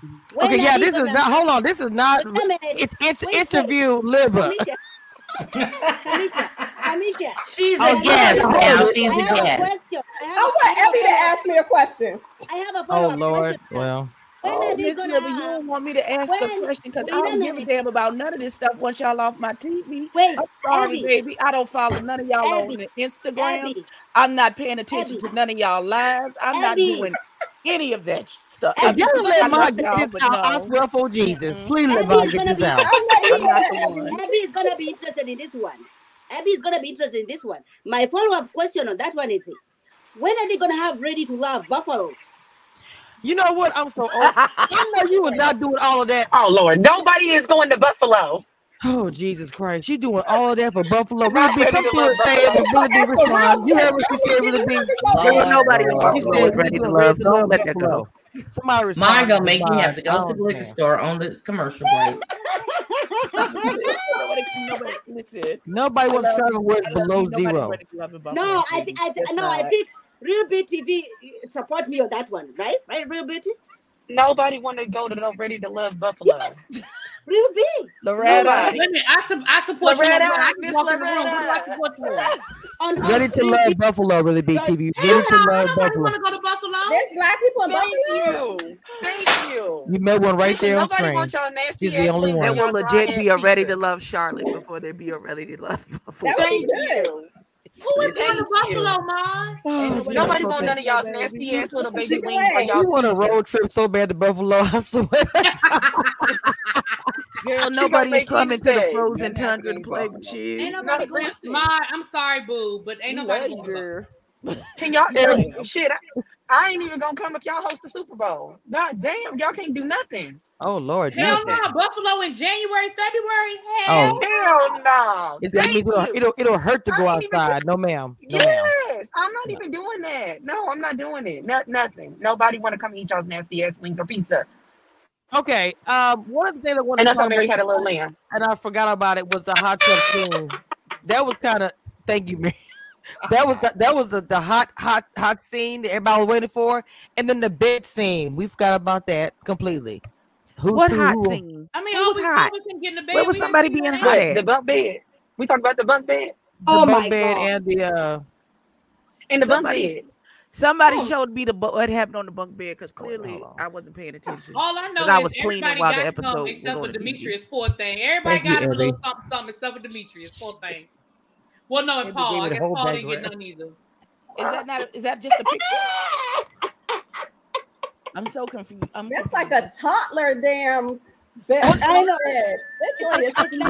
Mm-hmm. When Okay, yeah, this is gonna- not. Hold on, this is not. Wait a minute. It's it's Wait, wait. interview liver. Cameshia, Cameshia, Cameshia. She's Oh, a guest yes, now. yes. She's I a have a guest. question. I have I a- want I have a oh, Abby to ask me a question. I have a follow up oh, Lord. question. Well, When Oh, are they Miss gonna you don't want me to ask the when- question because I don't give a damn about none of this stuff once y'all off my TV. Wait, I'm sorry, Abby. baby. I don't follow none of y'all on Abby. the Instagram. Abby, I'm not paying attention Abby. to none of y'all lives. I'm not doing any of that stuff. if Abby, y'all let I'm Ma not get y'all, this out, no. I swear for Jesus, please let Abby Ma get this be. out. I'm letting I'm you not know the that, one. Abby. Abby is gonna be interested in this one. Abby is gonna be interested in this one. My follow up question on that one is: When are they gonna have Ready to Love Buffalo? You know what? I'm so old. I know you was not doing all of that. Oh Lord, nobody is going to Buffalo. Oh Jesus Christ! You doing all of that for Buffalo? I'm be come to through love and say it. Really be a real respond. You heard what she Really be. There ain't nobody in said is ready to love. Don't let that go. Buffalo. Somebody respond. Mine gonna make me have to I go to the liquor understand. store on the commercial break. Nobody, nobody, listen. Nobody wants to travel where it's below zero. ready to love in Buffalo. No, I, baby. I, no, I think Real Big TV support me on that one, right? Right, Real Beauty? Nobody want to go to no Ready to Love Buffalo. Yes, Real Big. Loretta. Nobody. Wait a minute, I, su- I support Loretta, that. I Miss just walk in the room. I Loretta. support you on? On, on Ready to Real love Buffalo. Really be TV. Hell Ready to no, love nobody Buffalo. want to go to Buffalo. There's black people in Thank Buffalo. you. Thank you. You met one right Listen, there on nobody screen. wants y'all nasty She's the only one. They will legit be a ready to love Charlotte before they be a ready to love [laughs] Buffalo. That would Thank be good. You. Who is going to Buffalo, Ma? Oh, nobody Jesus. Nobody so want none of y'all nasty ass little baby wings or y'all You want a road trip so bad to Buffalo? I swear. [laughs] Girl, nobody is coming to the frozen tundra to play with you. Ain't nobody going. listen. Ma, I'm sorry, boo, but ain't nobody going to girl. Can y'all Every- shit? I, I ain't even gonna come if y'all host the Super Bowl. God damn, y'all can't do nothing. Oh Lord, Hell no, Nothing. Buffalo in January, February. Oh, Hell Hell no. it's gonna be it'll, it'll it'll hurt to go I ain't even. outside. No ma'am. No ma'am. Yes, I'm not even doing that. No, I'm not doing it. No, nothing. Nobody want to come eat y'all's nasty ass wings or pizza. Okay. Um, one of the things I wanted And to that's how talk Mary had a little lamb. and I forgot about it, was the hot tub scene. That was kind of. Thank you, Mary. That was the, that was the, the hot hot hot scene that everybody was waiting for, and then the bed scene. We forgot about that completely. Who, What who- hot who- scene? I mean, Who was we hot? saw we couldn't get in the bed. Where was somebody being hot What at? the bunk bed? We talk about the bunk bed. The Oh bunk my bed God. and the uh. In the bunk Somebody, bed. somebody Oh. showed me the what happened on the bunk bed because Oh, clearly hold on. I wasn't paying attention All I know because I was cleaning while the got episode something was except on for the TV. Demetrius, poor thing. Everybody Thank you, got a little something, something except for Demetrius, poor thing. Well, no, and Paul. I guess Paul didn't get none either. Is that not? Is that just a picture? [laughs] I'm so confused. I'm That's confused. like a toddler damn bed. Oh, I know. bed. That joint is It's Yeah,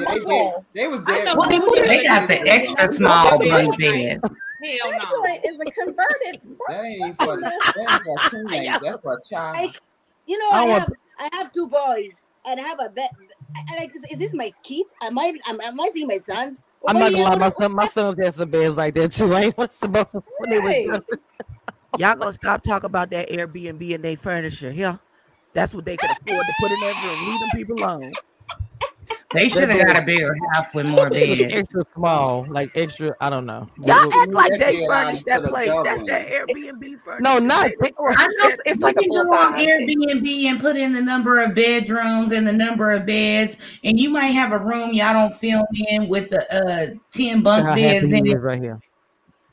they They was I dead. know wrong. who They got the extra small bunk bed. Hell That no. joint is a converted. That ain't for that ain't for [laughs] a teenage. That's for a child. Like, you know, I I want- have I have two boys and I have a bed. Like, is, is this my kids? Am I am, am I seeing my sons? I'm Over not gonna here, lie, my son, my sons had some beds like that too. [laughs] I ain't what's the most when they Right. Y'all gonna stop talking about that Airbnb and their furniture? Yeah, that's what they could afford to put in that room. Leave them people alone. They should have got a bigger house with more [laughs] It beds. extra small, like extra. I don't know. Y'all act like they bed furnished that out to the place. That's that Airbnb furniture. No, not They I furnished know that. It's like a you can go on. Airbnb and put in the number of bedrooms and the number of beds, and you might have a room y'all don't film in with the uh ten Look bunk beds in it. right here.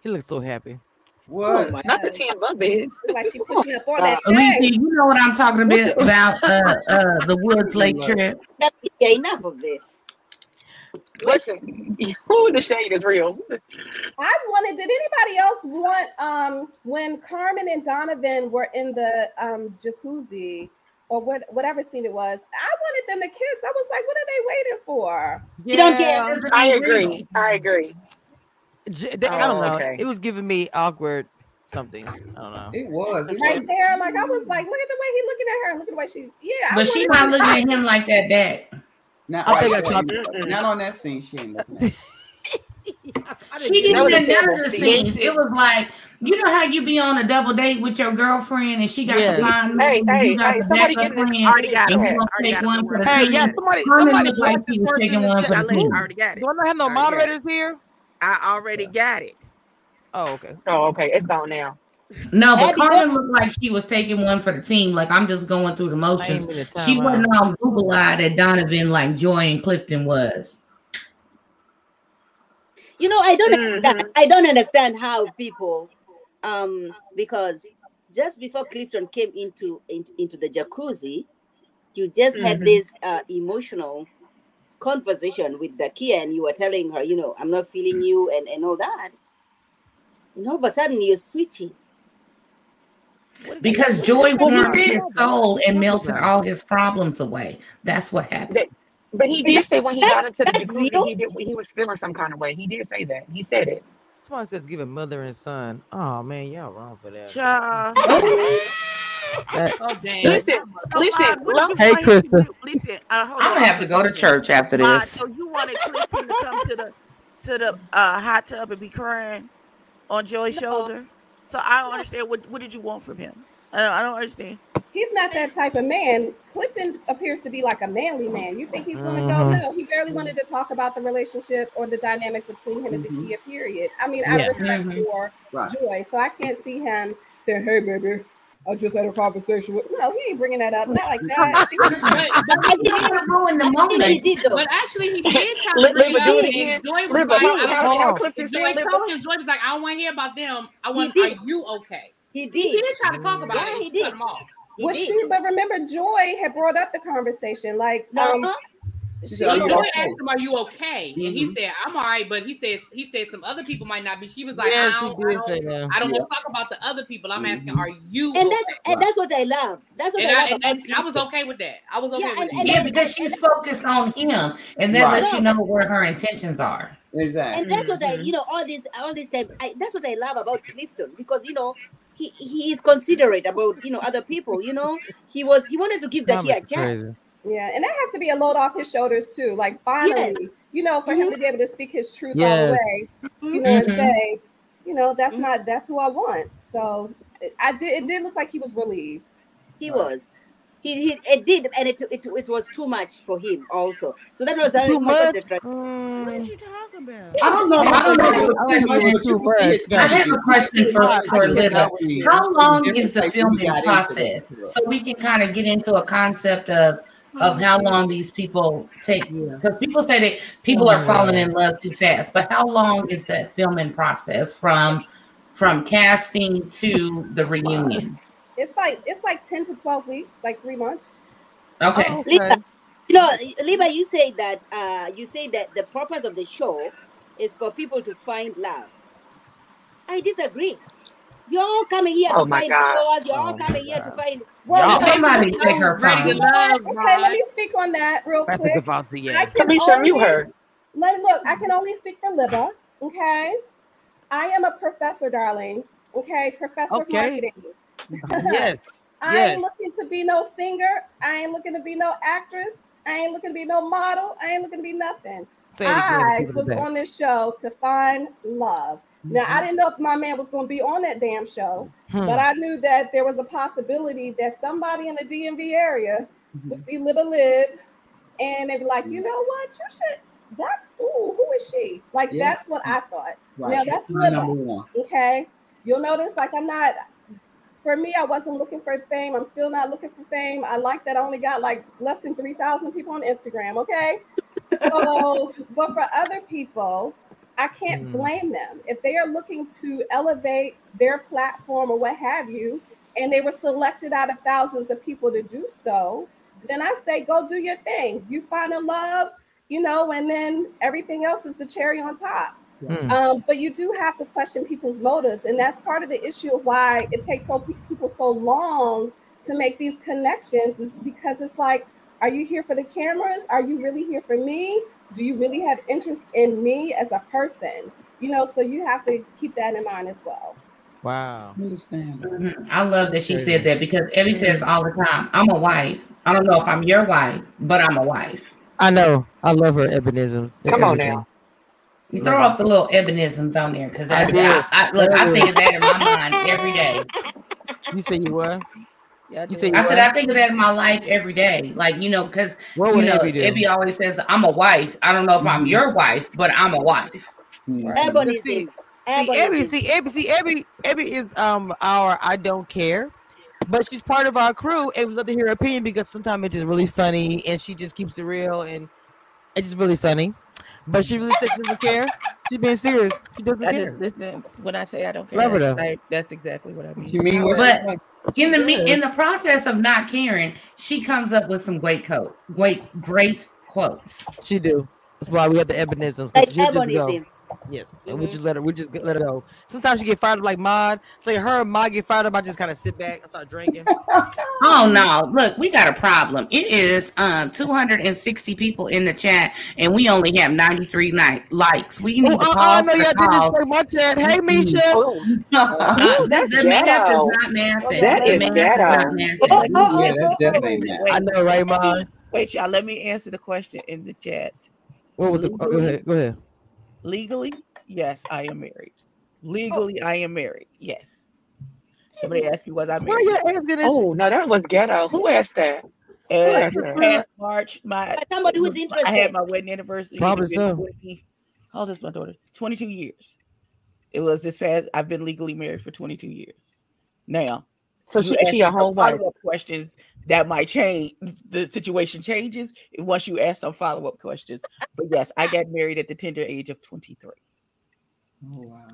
He looks so happy. What? Not the ten bunk bed. Like she pushing up on that Alicia, you know what I'm talking about about uh uh the Woods Lake trip. Yeah, enough of this. Listen, who the shade is real. I wanted. Did anybody else want um when Carmen and Donovan were in the um jacuzzi or what whatever scene it was? I wanted them to kiss. I was like, what are they waiting for? You don't care. I agree. I agree. J- they- I don't Oh, know. okay. It was giving me awkward something. I don't know. It was. It Right was. there, like I was like, look at the way he looking at her, look at the way she, yeah. But she not looking at him like that back. Not, I think right I there. caught- Not on that scene. She ain't looking at. [laughs] She didn't was a none of the scene. scenes. It was like, you know how you be on a double date with your girlfriend and she got Yeah. to find Hey, you hey, got hey, the somebody backup get this- plan, Already got it. Already got it. one for the. Hey, yeah, somebody, Carmen somebody like put she this was taking one for I, the chat. let, team. I already got it. Do I not have no I already got it. moderators here? I already got it. Oh, okay. Oh, okay. It's gone now. No, but Abby, Carmen looked like she was taking one for the team. Like I'm just going through the I motions. ain't mean to She wasn't on all Google eyed at Donovan like Joy and Clifton was. You know, I don't understand. Mhm. I don't understand how people, um, because just before Clifton came into into, into the jacuzzi, you just had Mhm. this uh, emotional conversation with Dakia, and you were telling her, you know, I'm not feeling you, and and all that. And all of a sudden, you're switching. Because? Joy Well, he warmed his soul and melted all his problems away. That's what happened. That, but he did say when he got into the that's he did he was feeling some kind of way. He did say that. He said it. Somebody says give a mother and son. Oh man, y'all wrong for that. Child. [laughs] [laughs] That- Oh. Listen, So, listen. Vaughn, Love, Hey, want him to Krista. Listen, uh, hold I'm on. gonna have to go to church after Vaughn, this. so you wanted Clifton to come to the to the uh, hot tub and be crying on Joy's No, shoulder? So I don't understand. What what did you want from him? I don't, I don't understand. he's not that type of man. Clifton appears to be like a manly man. You think he's gonna go? Mhm. No, he barely wanted to talk about the relationship or the dynamic between him and Mhm. Dakia. Period. I mean, I Yeah. of respect Mhm. for Right. Joy, so I can't see him saying, "Hey, baby." I just had a conversation with. No, he ain't bringing that up. Not like that. [laughs] She, But, but I he did. gotta ruin the I think he did though. But actually, he did try to Li- bring it up, and Joy was like, how, "I how, don't." how Hold on. Clifton Joy said, him. Joy was like, "I don't want to hear about them. I want. Are did. you okay?" He did. He did. did try to talk about Yeah, it. he He did. cut him off. He was did. she? But remember, Joy had brought up the conversation. Like, um, Uh-huh. She She said, "Are you okay?" asked him, "Are you okay?" And he Mhm. said, "I'm all right." But he said, he said some other people might not be. She was like, Yes, "I don't, I don't, that. I don't Yeah. want to talk about the other people. I'm asking, Mhm. are you And okay?" that's and that's what I love. That's what And I I love and, and I was okay with that. I was okay Yeah, with and, that. Yeah, because she's focused on him, and that Right. lets you know where her intentions are. Exactly. and that's what I, Mhm. you know, all this, all this time. I, that's what I love about Clifton because you know he he is considerate about you know other people. You know, he was he wanted to give that Dakia a Comments chance. Crazy. Yeah, and that has to be a load off his shoulders too. Like finally, Yes. you know, for him to be able to speak his truth all the way, you know, and Mhm. say, you know, that's Mhm. not that's who I want. So it- I did. It did look like he was relieved. He Right. was. He, he it did, and it, it it was too much for him also. So that was uh, Too much. first. What Mm, you talking about? I don't know. I don't know. if I it's think it question. too much. I have a question for for think Lida. that was How long is the place filming process? So we can kind of get into a concept of of how long these people take. Yeah. Because people say that people are falling in love too fast, but how long is that filming process from from casting to the reunion? It's like it's like ten to twelve weeks, like three months. Okay. Oh, okay. Lisa, you know, Libba, you say that uh, you say that the purpose of the show is for people to find love. I disagree. You're all coming here Oh to my find God. followers. You're all Oh my coming here to find. Well, Y'all- Somebody take her Ready to phone. love, okay, let me speak on that real That's a quick. devout I can Cameshia, mute only her. let look. I can only speak for Libba, Okay, I am a professor, darling. Okay, professor of Okay. marketing. [laughs] Yes. [laughs] I Yes. ain't looking to be no singer. I ain't looking to be no actress. I ain't looking to be no model. I ain't looking to be nothing. Say it again. I was on this show to find love. Now I didn't know if my man was going to be on that damn show, Hmm. but I knew that there was a possibility that somebody in the DMV area would see Libba Lib and they'd be like, you know what, you should. That's ooh, who is she? Like Yeah. that's what I thought. Right. Now That's that's my little. number one. Okay. You'll notice like I'm not for me, I wasn't looking for fame. I'm still not looking for fame. I like that I only got like less than 3,000 people on Instagram. Okay. So, [laughs] but for other people, I can't Mm. blame them. If they are looking to elevate their platform or what have you, and they were selected out of thousands of people to do so, then I say go do your thing. You find a love, you know, and then everything else is the cherry on top. Mm. Um, but you do have to question people's motives, and that's part of the issue of why it takes so pe- people so long to make these connections. Is because it's like, are you here for the cameras? Are you really here for me? Do you really have interest in me as a person? You know, so you have to keep that in mind as well. Wow. Understand. Mm-hmm. I love that she said that because Evie says all the time, I'm a wife. I don't know if I'm your wife, but I'm a wife. I know. I love her ebonisms. Come on everything. now. You throw off the little ebonisms on there because I, I. I, I, look, I think of that in my mind every day. You say you what? Yeah, You say I said what? I think of that in my life every day. Like, you know, because What you know, Evie do? Always says, I'm a wife. I don't know if I'm your wife, but I'm a wife. But see, see, every see every see every every is um our I don't care, but she's part of our crew, and we love to hear her opinion because sometimes it's just really funny, and she just keeps it real, and it's just really funny. But she really says she doesn't care. She's being serious. She doesn't I care. just listen when I say I don't care. Love her that's, though. right, that's exactly what I mean. You mean what? But in the me- in the process of not caring, she comes up with some great quote, great great quotes. She do. That's why we have the Ebonisms. Like she'll just go. ebonism. Yes, and we just let her. We just let her go. Sometimes she get fired up like Mod. It's like her and Mod get fired up. I just kind of sit back. I start drinking. [laughs] Oh no! Look, we got a problem. It is um 260 people in the chat, and we only have 93 ni- likes. We need Oh, to uh, pause uh, no, the y'all did call. this for my chat. Hey, Misha. [laughs] Uh, that's the math ghetto. is not mathing. That The is math ghetto. not mathing. [laughs] Yeah, that's definitely not. I know, right, Mod? Wait, y'all, let me answer the question in the chat. What was it? Oh, go ahead. Go ahead. Legally, yes, I am married. Legally, I am married. Yes. Somebody asked me, was I Why married? you asking this? Oh, no, that was ghetto. Who asked that? Uh, asked this that? past March, my Somebody who's interested. I had my wedding anniversary. Probably It's so. 20 how old is my daughter? 22 years. It was this past. I've been legally married for 22 years. Now, So you she, is she a me whole wife? follow-up questions that might change. The situation changes once you ask some follow up questions. But yes, I got married at the tender age of 23. Oh, wow.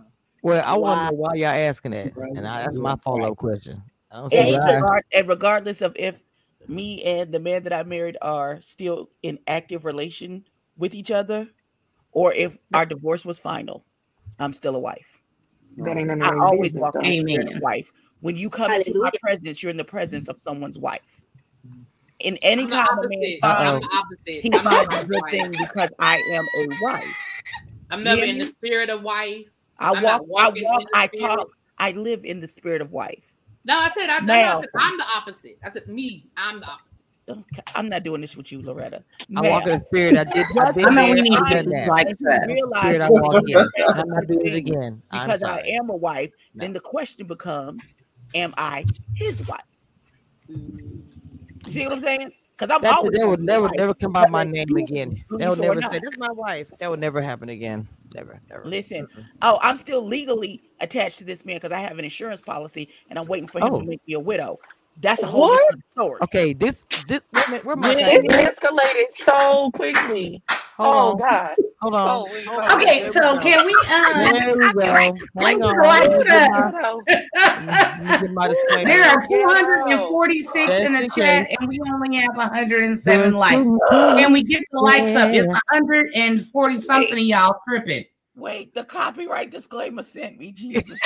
Well, I want Wow. to know why y'all asking that, Right. and I, that's my follow up question. I don't And, see Yeah, regard, and regardless of if me and the man that I married are still in active relation with each other, or if our divorce was final, I'm still a wife. That ain't I always business, walk in though. the Amen. wife. When you come into my presence, you're in the presence of someone's wife. And any I'm time a man opposite. Uh-oh. I'm finds, he [laughs] I'm finds a a good wife. thing because I am a wife. I'm never hear in the spirit of wife. I I'm walk, I walk, I talk, I live in the spirit of wife. No, I said I, I, Now- said I'm the opposite. I said me. I'm the opposite. I'm not doing this with you, Loretta. I walk in the spirit. I did. I've been [laughs] I know there. we need to I've get done this that. like that. realize Spirit I walk in. [laughs] I'm not doing it again. Because I am a wife, No. then the question becomes, am I his wife? Mm. You see what I'm saying? Because I'm That's, always that would be never never come by my whether name again. do That would never not. say that's my wife. That would never happen again. Never, never. Listen, oh, I'm still legally attached to this man because I have an insurance policy and I'm waiting for him Oh. to make me a widow. That's a whole What? different story. Okay, this this wait where my When- It escalated so quickly. Hold oh on, God. Hold on. So, hold so on. Okay, so go. can we um There we go. Hang on. the Let me lights get up. my, ghetto. let me get my disclaimer. There are 246 Just in the chat, case. and we only have 107 There's likes. Can we get the likes up? It's Yeah. 140 something of y'all tripping. Wait, the copyright disclaimer sent me. [laughs] Jesus. This.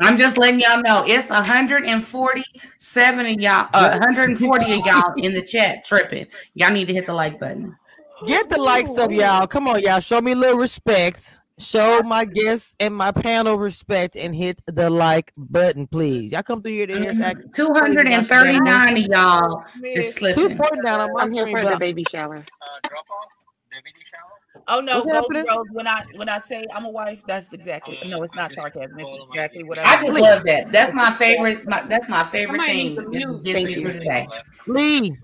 I'm just letting y'all know it's 147 of y'all, uh, 140 of y'all in the chat tripping. Y'all need to hit the like button. Get the likes up, y'all. Come on, y'all. Show me a little respect. Show my guests and my panel respect and hit the like button, please. Y'all come through here to hear us act. 239 of y'all is Two slipping. pointing down on my I'm here screen, for the baby shower. Oh no, What's Golden happening? Rose. When I when I say I'm a wife, that's exactly no. It's not sarcasm. It's exactly what I. I just love that. That's my favorite. My, that's my favorite Somebody thing. needs to that mute. Gets me through today. Lee,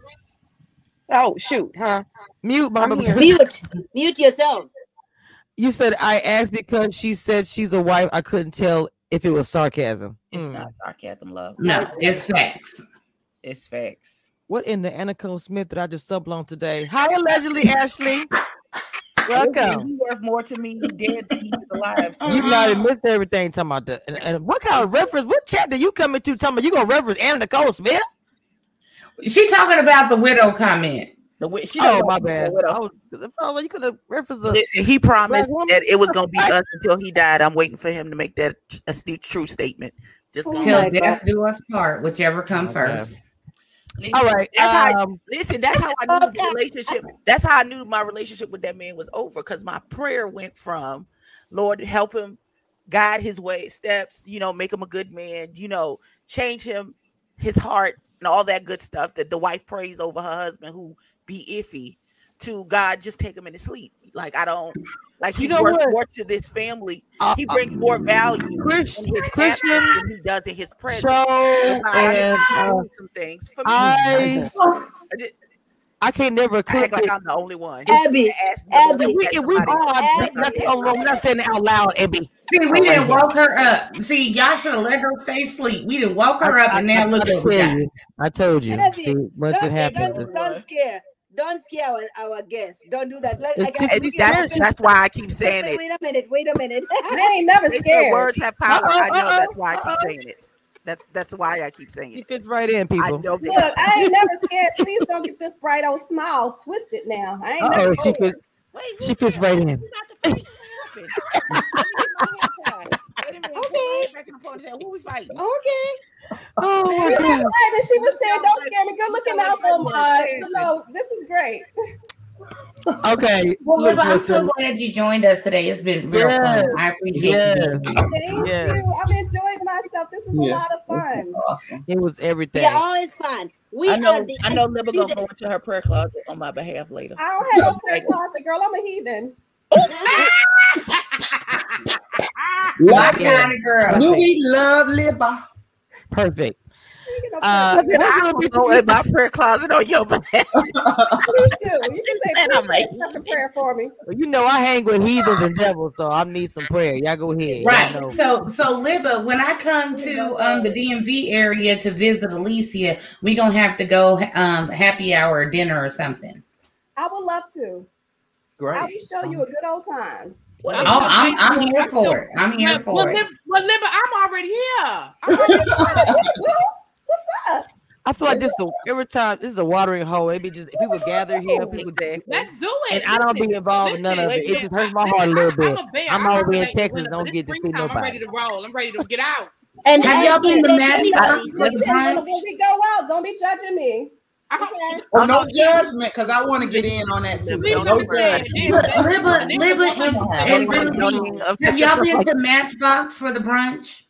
Oh shoot, huh? mute, mama. I'm here. because Mute. Mute yourself. You said I asked because she said she's a wife. I couldn't tell if it was sarcasm. It's Hmm. not sarcasm, love. No, it's facts. It's facts. What in the Anna Smith that I just subbed on today? Hi, allegedly, Ashley. Listen, Welcome. You worth more to me dead than he was alive. [laughs] You've already uh-huh. missed everything talking about that. And, and what kind of reference? What chat did you come into talking about? You gonna reference Anna Nicole Smith? She talking about the widow comment. The wi- she Oh don't my know bad. what I else. was, oh, you could have referenced Listen, he promised that it was gonna be us until he died. I'm waiting for him to make that a st- true statement. Just Oh go. Death do us part, whichever come Okay. first. Listen, All right. That's how. Um, Listen, that's how I knew the relationship. That's how I knew my relationship with that man was over. Because my prayer went from, Lord, help him, guide his way steps. You know, make him a good man. You know, change him, his heart, and all that good stuff that the wife prays over her husband who be iffy. To God, just take him in his sleep. Like I don't. Like You he's know worth what? more to this family. uh, He uh, brings more value Chris- in his Christian than he does in his presence. show So God, I and uh, some things for me. I I just- I can't never I act click like it. I'm the only one. Abby, Ask Abby. We, we, we are. Abby. Not, no, we're not saying it out loud, Abby. See, we Oh, didn't here. woke her up. See, y'all should have let her stay asleep. We didn't woke her I, up, I, and now I, look I what we tell got. you. I told you. Abby, See, once Don't it say, happens, don't, it's, don't scare. Don't scare our, our guests. Don't do that. Let, I it's just And that's that's why I keep [laughs] saying wait, it. wait a minute. Wait a minute. [laughs] [laughs] I ain't never They say scared. words have power. oh, I know uh that's why I keep saying it. That's that's why I keep saying it. She it. fits right in, I people. know Look. I ain't never scared. Please don't get this bright old smile twisted now. I ain't Uh never oh, she scared. fits. Wait, She fits right in. Minute. Put back in the ponytail. Who we fighting? okay. Oh my You know, god. right, and she was saying, "Don't scare me." Good looking out for my. No, this is great. Okay, Well, Liv, I'm so glad you joined us today. It's been real Yes, fun. I appreciate yes, you. Thank yes. you. I've enjoyed myself. This is a lot of fun. Awesome. It was everything. They're always fun. We I know. the I know. Libba gonna [laughs] go into her prayer closet on my behalf later. I don't have no [laughs] prayer closet, girl. I'm a heathen. [laughs] My Love kind of girl. Do we love Libba? Perfect. You get no Uh, prayer Then I gonna be go in my prayer closet on your behalf. [laughs] closet. Please do. You can [laughs] say, And like, say a prayer for me. Well, you know I hang with heathens and devils, so I need some prayer. Y'all go ahead. Y'all Right. know. So, so Libba, when I come to um the DMV area to visit Alicia, we gonna have to go um happy hour or dinner or something. I would love to. Great. I will show you a good old time. Oh, I'm I'm here for it. I'm here Well, well, for it. Lib- well, Libba, I'm already here. I'm already [laughs] What's up? I feel like this the every time this is a watering hole. It be just people gather here, people, Exactly. Let's do it. and I don't be Listen, involved in none of it. It just hurts my heart a little bit. I'm a bear. I'm I in Texas, winter, don't get it's to see springtime. I'm ready to roll. I'm ready to get out. And, Have and y'all been to let Magic anybody- Box for Listen, the brunch? when we go out, don't be judging me. I Okay. Oh, no judgment, because I want to get in on that too. So no judgment. There's- Look, there's- Libba, there's Libba, one and, hundred and percent. Ruby, have y'all been to Matchbox for the brunch?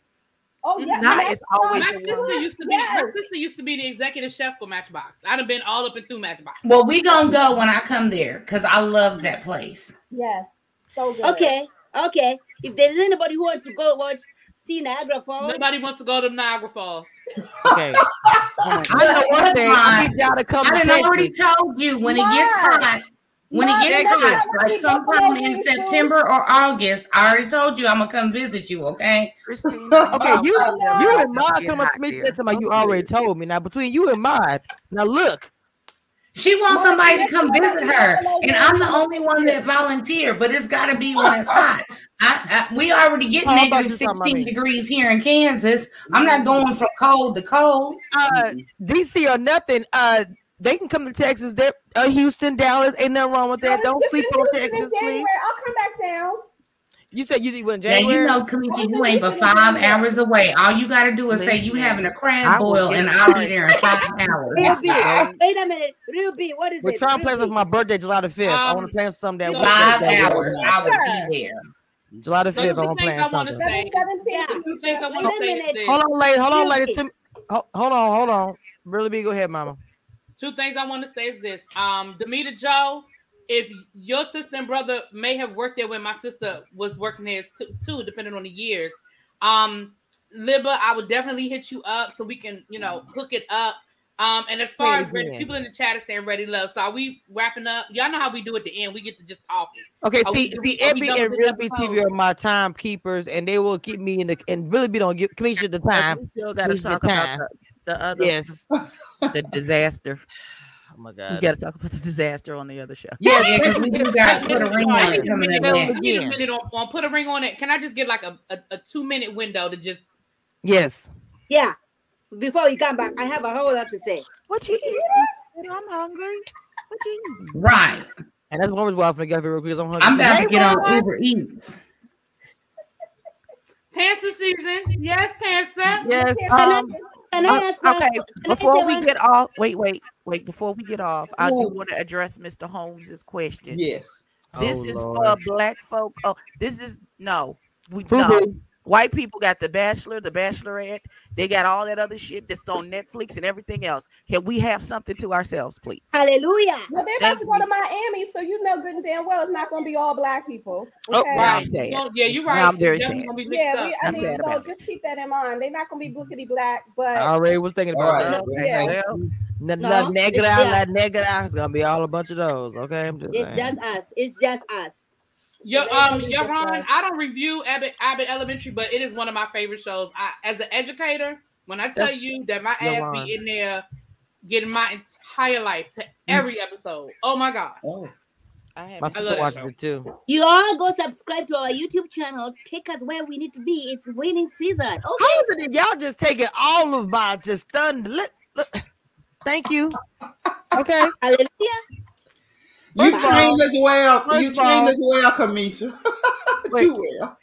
Oh yeah, Nah, it's always My sister one. used to be my sister used to be the executive chef for Matchbox. I'd have been all up and through Matchbox. Well, we gonna go when I come there because I love that place. Yes, so good. Okay, okay. If there's anybody who wants to go watch see Niagara Falls, Nobody wants to go to Niagara Falls. Okay. [laughs] I know one thing. I need y'all to come I to done already told you when it gets hot. When Mark, it gets hot, like sometime in September or August, I already told you I'm gonna come visit you. Okay? Christine, [laughs] Okay, you you and Mod Get come up to me somebody you already told me. Now between you and Mod, now look, She wants Mark, somebody to come visit I'm her, and I'm the only one that volunteer. But it's got to be when it's hot. I, I we already get Oh, I thought negative you were talking about 16 degrees here in Kansas. I'm not going from cold to cold. uh, DC or nothing. Uh, they can come to Texas. They're uh, Houston, Dallas. Ain't nothing wrong with that. Don't sleep on Texas, please. I'll come back down. You said you went Yeah, January. you know, Cameshia, you ain't but five hours away. All you got to do is say you having a crab will boil, and I'll be there in five [laughs] hours. Ruby, Don't- wait a minute, Ruby, what is it? We're trying to plan Ruby? something for my birthday, July the fifth. I want Um, to plan something that so week. Five that- that hours, week. I will be there. July the fifth. I want to things plan I want to something. say. Yeah. Two things I Wait want a to say minute. Hold on, lady. Hold on, lady. Tim- Hold on, hold on. Really big. Go ahead, mama. Two things I want to say is this. Um, Demita Joe if your sister and brother may have worked there when my sister was working there too, too depending on the years. Um, Libba, I would definitely hit you up so we can, you know, hook it up. Um, and as far Say it as ready, people in the chat are saying ready love. So are we wrapping up? Y'all know how we do at the end. We get to just talk. Okay, Are we- see, see, are Ebby and with this Real Big episode? TV are my timekeepers, and they will keep me in the and really be don't give Cameshia the time. We still got to Cameshia the talk about time. the, the other, Yes. [laughs] the disaster. Oh my We god. got to talk about the disaster on the other show. Yes, Yeah, 'cause [laughs] we do got put a ring on it coming minute, up I a minute on, on put a ring on it. Can I just get like a, a, a two minute window to just Yes. Yeah. Before you come back, I have a whole lot to say. What you eating? I'm hungry. What you eating? Right. And that's one reason why I forgot real quick. 'cause I'm hungry. I'm too. about Hey, to get on Mama! Uber Eats. Panther season. Yes, Panther. Yes. Can Um, can I Uh, ask one- okay, can before say we one- get off, wait, wait, wait. Before we get off, I do want to address Mr. Holmes's question. Yes. This Oh, is Lord. for black folk. Oh, this is no, we Fubu. no. White people got the Bachelor, the Bachelorette. They got all that other shit that's on Netflix and everything else. Can we have something to ourselves, please? Hallelujah. Well, they're about to go to Miami, so you know good and damn well it's not going to be all black people. Oh, Okay? wow. Right. I'm. Well, yeah, you're Now right. I'm very sad. gonna be mixed Yeah, we, I I'm mean, so just keep that in mind. They're not going to be blickety black, but I already was thinking about right. that. Okay, Yeah. well, La, No, la negra, yeah. la negra. It's gonna be all a bunch of those. Okay, I'm just It's saying. just us. It's just us. Yo, They um, really yo, just Ron, love- I don't review Abbott Abbott Elementary, but it is one of my favorite shows. I, as an educator, when I tell you that my ass Ron. be in there getting my entire life to every episode. Oh my god. Oh. I have My I sister love that watches it too. You all go subscribe to our YouTube channel. Take us where we need to be. It's winning season. Okay. How is it that y'all just taking all of my just done? Look, look. Thank you. Okay. Hallelujah. You First of all- trained as well. You of trained all- as well, Cameshia. [laughs] Wait. Too well.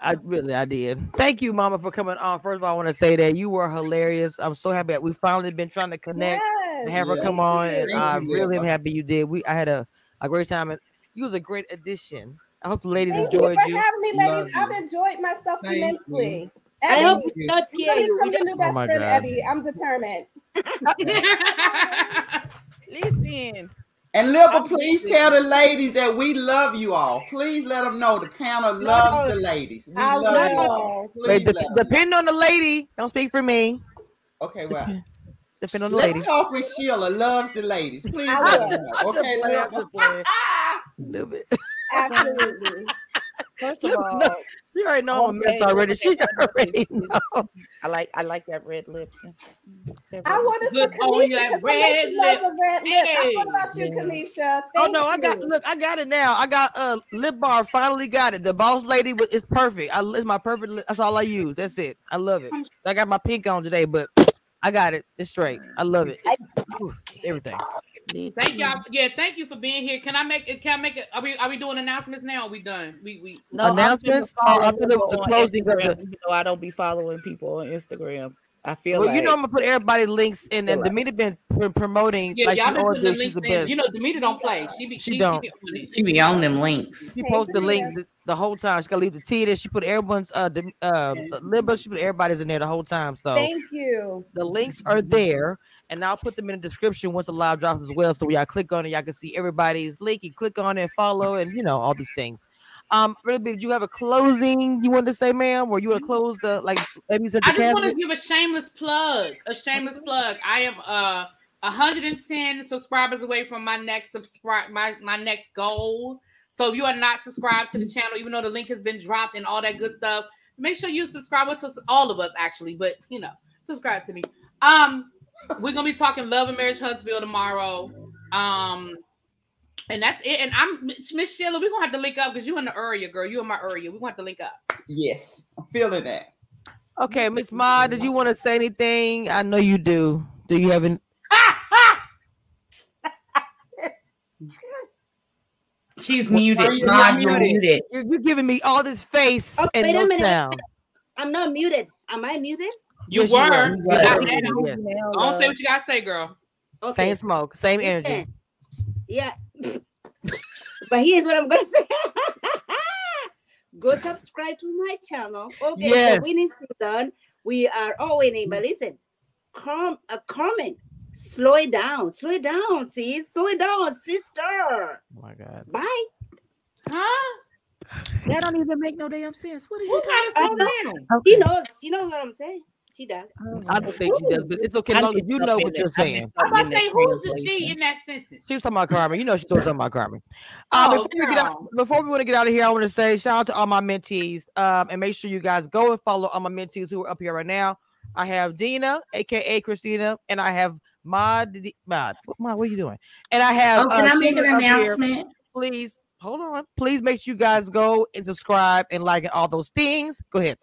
I really, I did. Thank you, Mama, for coming on. First of all, I want to say that you were hilarious. I'm so happy that we finally been trying to connect yes. and have her come on. And. I Thank really am happy you did. We, I had a, a great time, and you was a great addition. I hope the ladies Thank enjoyed you for you. having me, Love ladies. I've you. enjoyed myself Thank immensely. I Abby, hope you. we not you scare know you. become your new best my friend, God. Abby. I'm determined. [laughs] [laughs] listen. And Libba, please tell the ladies that we love you all. Please let them know the panel loves the ladies. We I love you all. will. Please Wait, let dep- 'em depend on the lady. Don't speak for me. Okay, well. Depend on the Let's lady. talk with Sheila. Loves the ladies. Please I let them know. Okay, I'm just Libba. playing. Little. Absolutely. First of all, know- [laughs] You already know I'm a mess already. She already know. I like I like that red lip. That's- I want to some Good that because I know red she loves lip. a red lip. I Hey. thought about you, Yeah. Cameshia. Oh Thank no, I got look, I got it now. I got uh lip bar. Finally got it. The boss lady was it's perfect. I it's my perfect. Lip. That's all I use. That's it. I love it. I got my pink on today, but I got it. It's straight. I love it. It's, ooh, it's everything. Thank y'all. Yeah, thank you for being here. Can I make it? Can I make it? Are we are we doing announcements now? Or are we done? We we No, I'm Announcements? finna Oh, I follow thought the closing of Instagram, the- even though I don't be following people on Instagram. I feel Well, like you know I'm gonna put everybody links in, and Feel Demita been pr- promoting yeah, like y'all she been ordered putting the links the in. best. You know, Demita don't play. She be She she, don't. She be, on. She be on them links. She Hey, posts the links the, the whole time. She gotta leave the T there. She put everyone's uh Dem- uh Libba. She put everybody's in there the whole time. So Thank you. the links are there, and I'll put them in the description once the live drops as well. So y'all click on it, y'all can see everybody's link. You click on it, follow, and you know all these things. Um, really, did you have a closing you wanted to say, ma'am, or you want to close the like maybe said I just want to give a shameless plug. A shameless plug. I am uh 110 subscribers away from my next subscribe my my next goal. So if you are not subscribed to the channel, even though the link has been dropped and all that good stuff, make sure you subscribe to all of us actually. But you know, subscribe to me. Um, we're gonna be talking love and marriage Huntsville tomorrow. Um, and that's it. And I'm Miss Sheila. We're gonna have to link up because you in the area, girl. You in my area. We're gonna have to link up. Yes, I'm feeling that. Okay, Miss Ma, did you want to say anything? I know you do. Do you have any? [laughs] She's Why you muted. not you're muted? muted. You're, you're giving me all this face Oh, and wait a no minute. sound. I'm not muted. Am I muted? You Yes, you were. were. You Yes, got you that. were. Yes. Go on, say what you gotta say, girl. Okay. Same smoke, same energy. Yeah. [laughs] but here's what I'm gonna say. [laughs] Go subscribe to my channel. Okay, Yes. the winning season. We are all winning, but listen, com- uh, comment Slow it down. Slow it down, sis. Slow it down, sister. Oh my God. Bye. Huh? That don't even make no damn sense. What are Who you gotta I slow know. down? She knows. She knows what I'm saying. She does. I don't think she does, but it's okay. I Long as you know what you're saying. I'm about to say, who's the she in that sentence? She was talking about Carmen. You know she was talking about Carmen. [laughs] Um, Oh, before we get out, before we want to get out of here, I want to say shout out to all my mentees. Um, and make sure you guys go and follow all my mentees who are up here right now. I have Dina, aka Christina, and I have Mod. Mod, Mod, what are you doing? And I have. Oh, can uh, I make Sheila an up here. announcement? Please hold on. Please make sure you guys go and subscribe and like and all those things. Go ahead.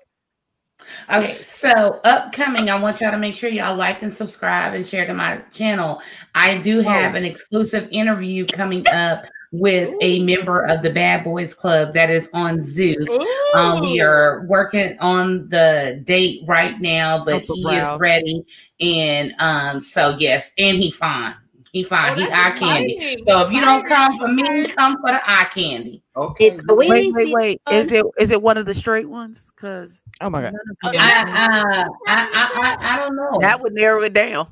Okay, so upcoming, I want y'all to make sure y'all like and subscribe and share to my channel. I do have an exclusive interview coming up with a member of the Bad Boys Club that is on Zeus. Um, we are working on the date right now, but Uncle he Brown. is ready. And um, so yes, and he fine. He fine. Oh, he that's eye candy. So if you don't come for me, come for the eye candy. Okay. It's a Wait, wait, wait. Is it is it one of the straight ones? Because Oh my god. I, uh, I, I, I, I don't know. that would narrow it down.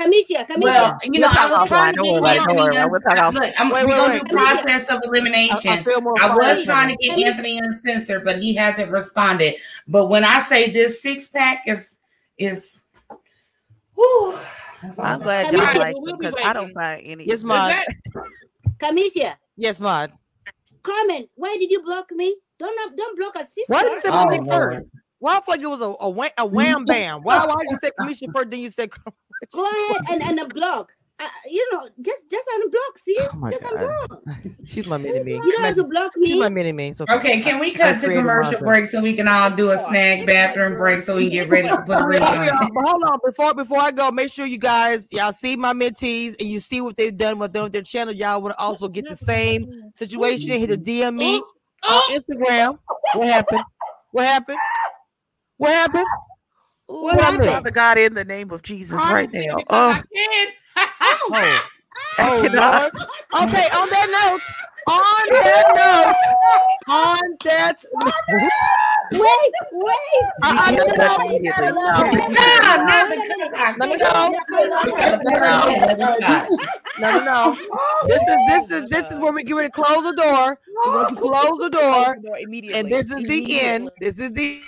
Cameshia, Cameshia. Well, you know, We'll I talk was trying offline. to Don't get worry about it. Don't worry Anthony. about it. We'll talk off- Look, I'm, Wait, we're gonna wait. do process of elimination. I feel. I was trying to coming. get Anthony uncensored, but he hasn't responded. But when I say this six pack is is, whew, that's all I'm I glad All y'all right, like well, we'll it be because I don't waiting. find any. Yes, Is Mod. Cameshia. Yes, Mod. Carmen, why did you block me? Don't not- don't block a sister. Why did you say Oh, my name first? Why I feel like it was a, a, wham, a wham bam? Why why you say Cameshia first, then you said Go ahead and and unblock. Uh, you know, just just unblock, sis. Oh my just God. unblock. She's my mini me. You don't have to block me. She's my me. mini me. So Okay, can we I cut to created commercial break so we can all do a snack bathroom break so we can get ready to put the ring [laughs] on? but hold on before before I go. Make sure you guys y'all see my mentees and you see what they've done with them, their channel. Y'all want to also get the same situation. Hit a DM me on Oh, Instagram. What happened? What happened? What happened? What happened? Father God, in the name of Jesus, right now. Oh, I can. Oh, I oh cannot. Lord. Okay, on that note, on that note, on that [laughs] Wait, wait. I, I, You no, can't no, touch no, me can't. no, no, no. This is this is this is where we get ready to close the door. We're going to close the door, immediately. and this is the end. This is the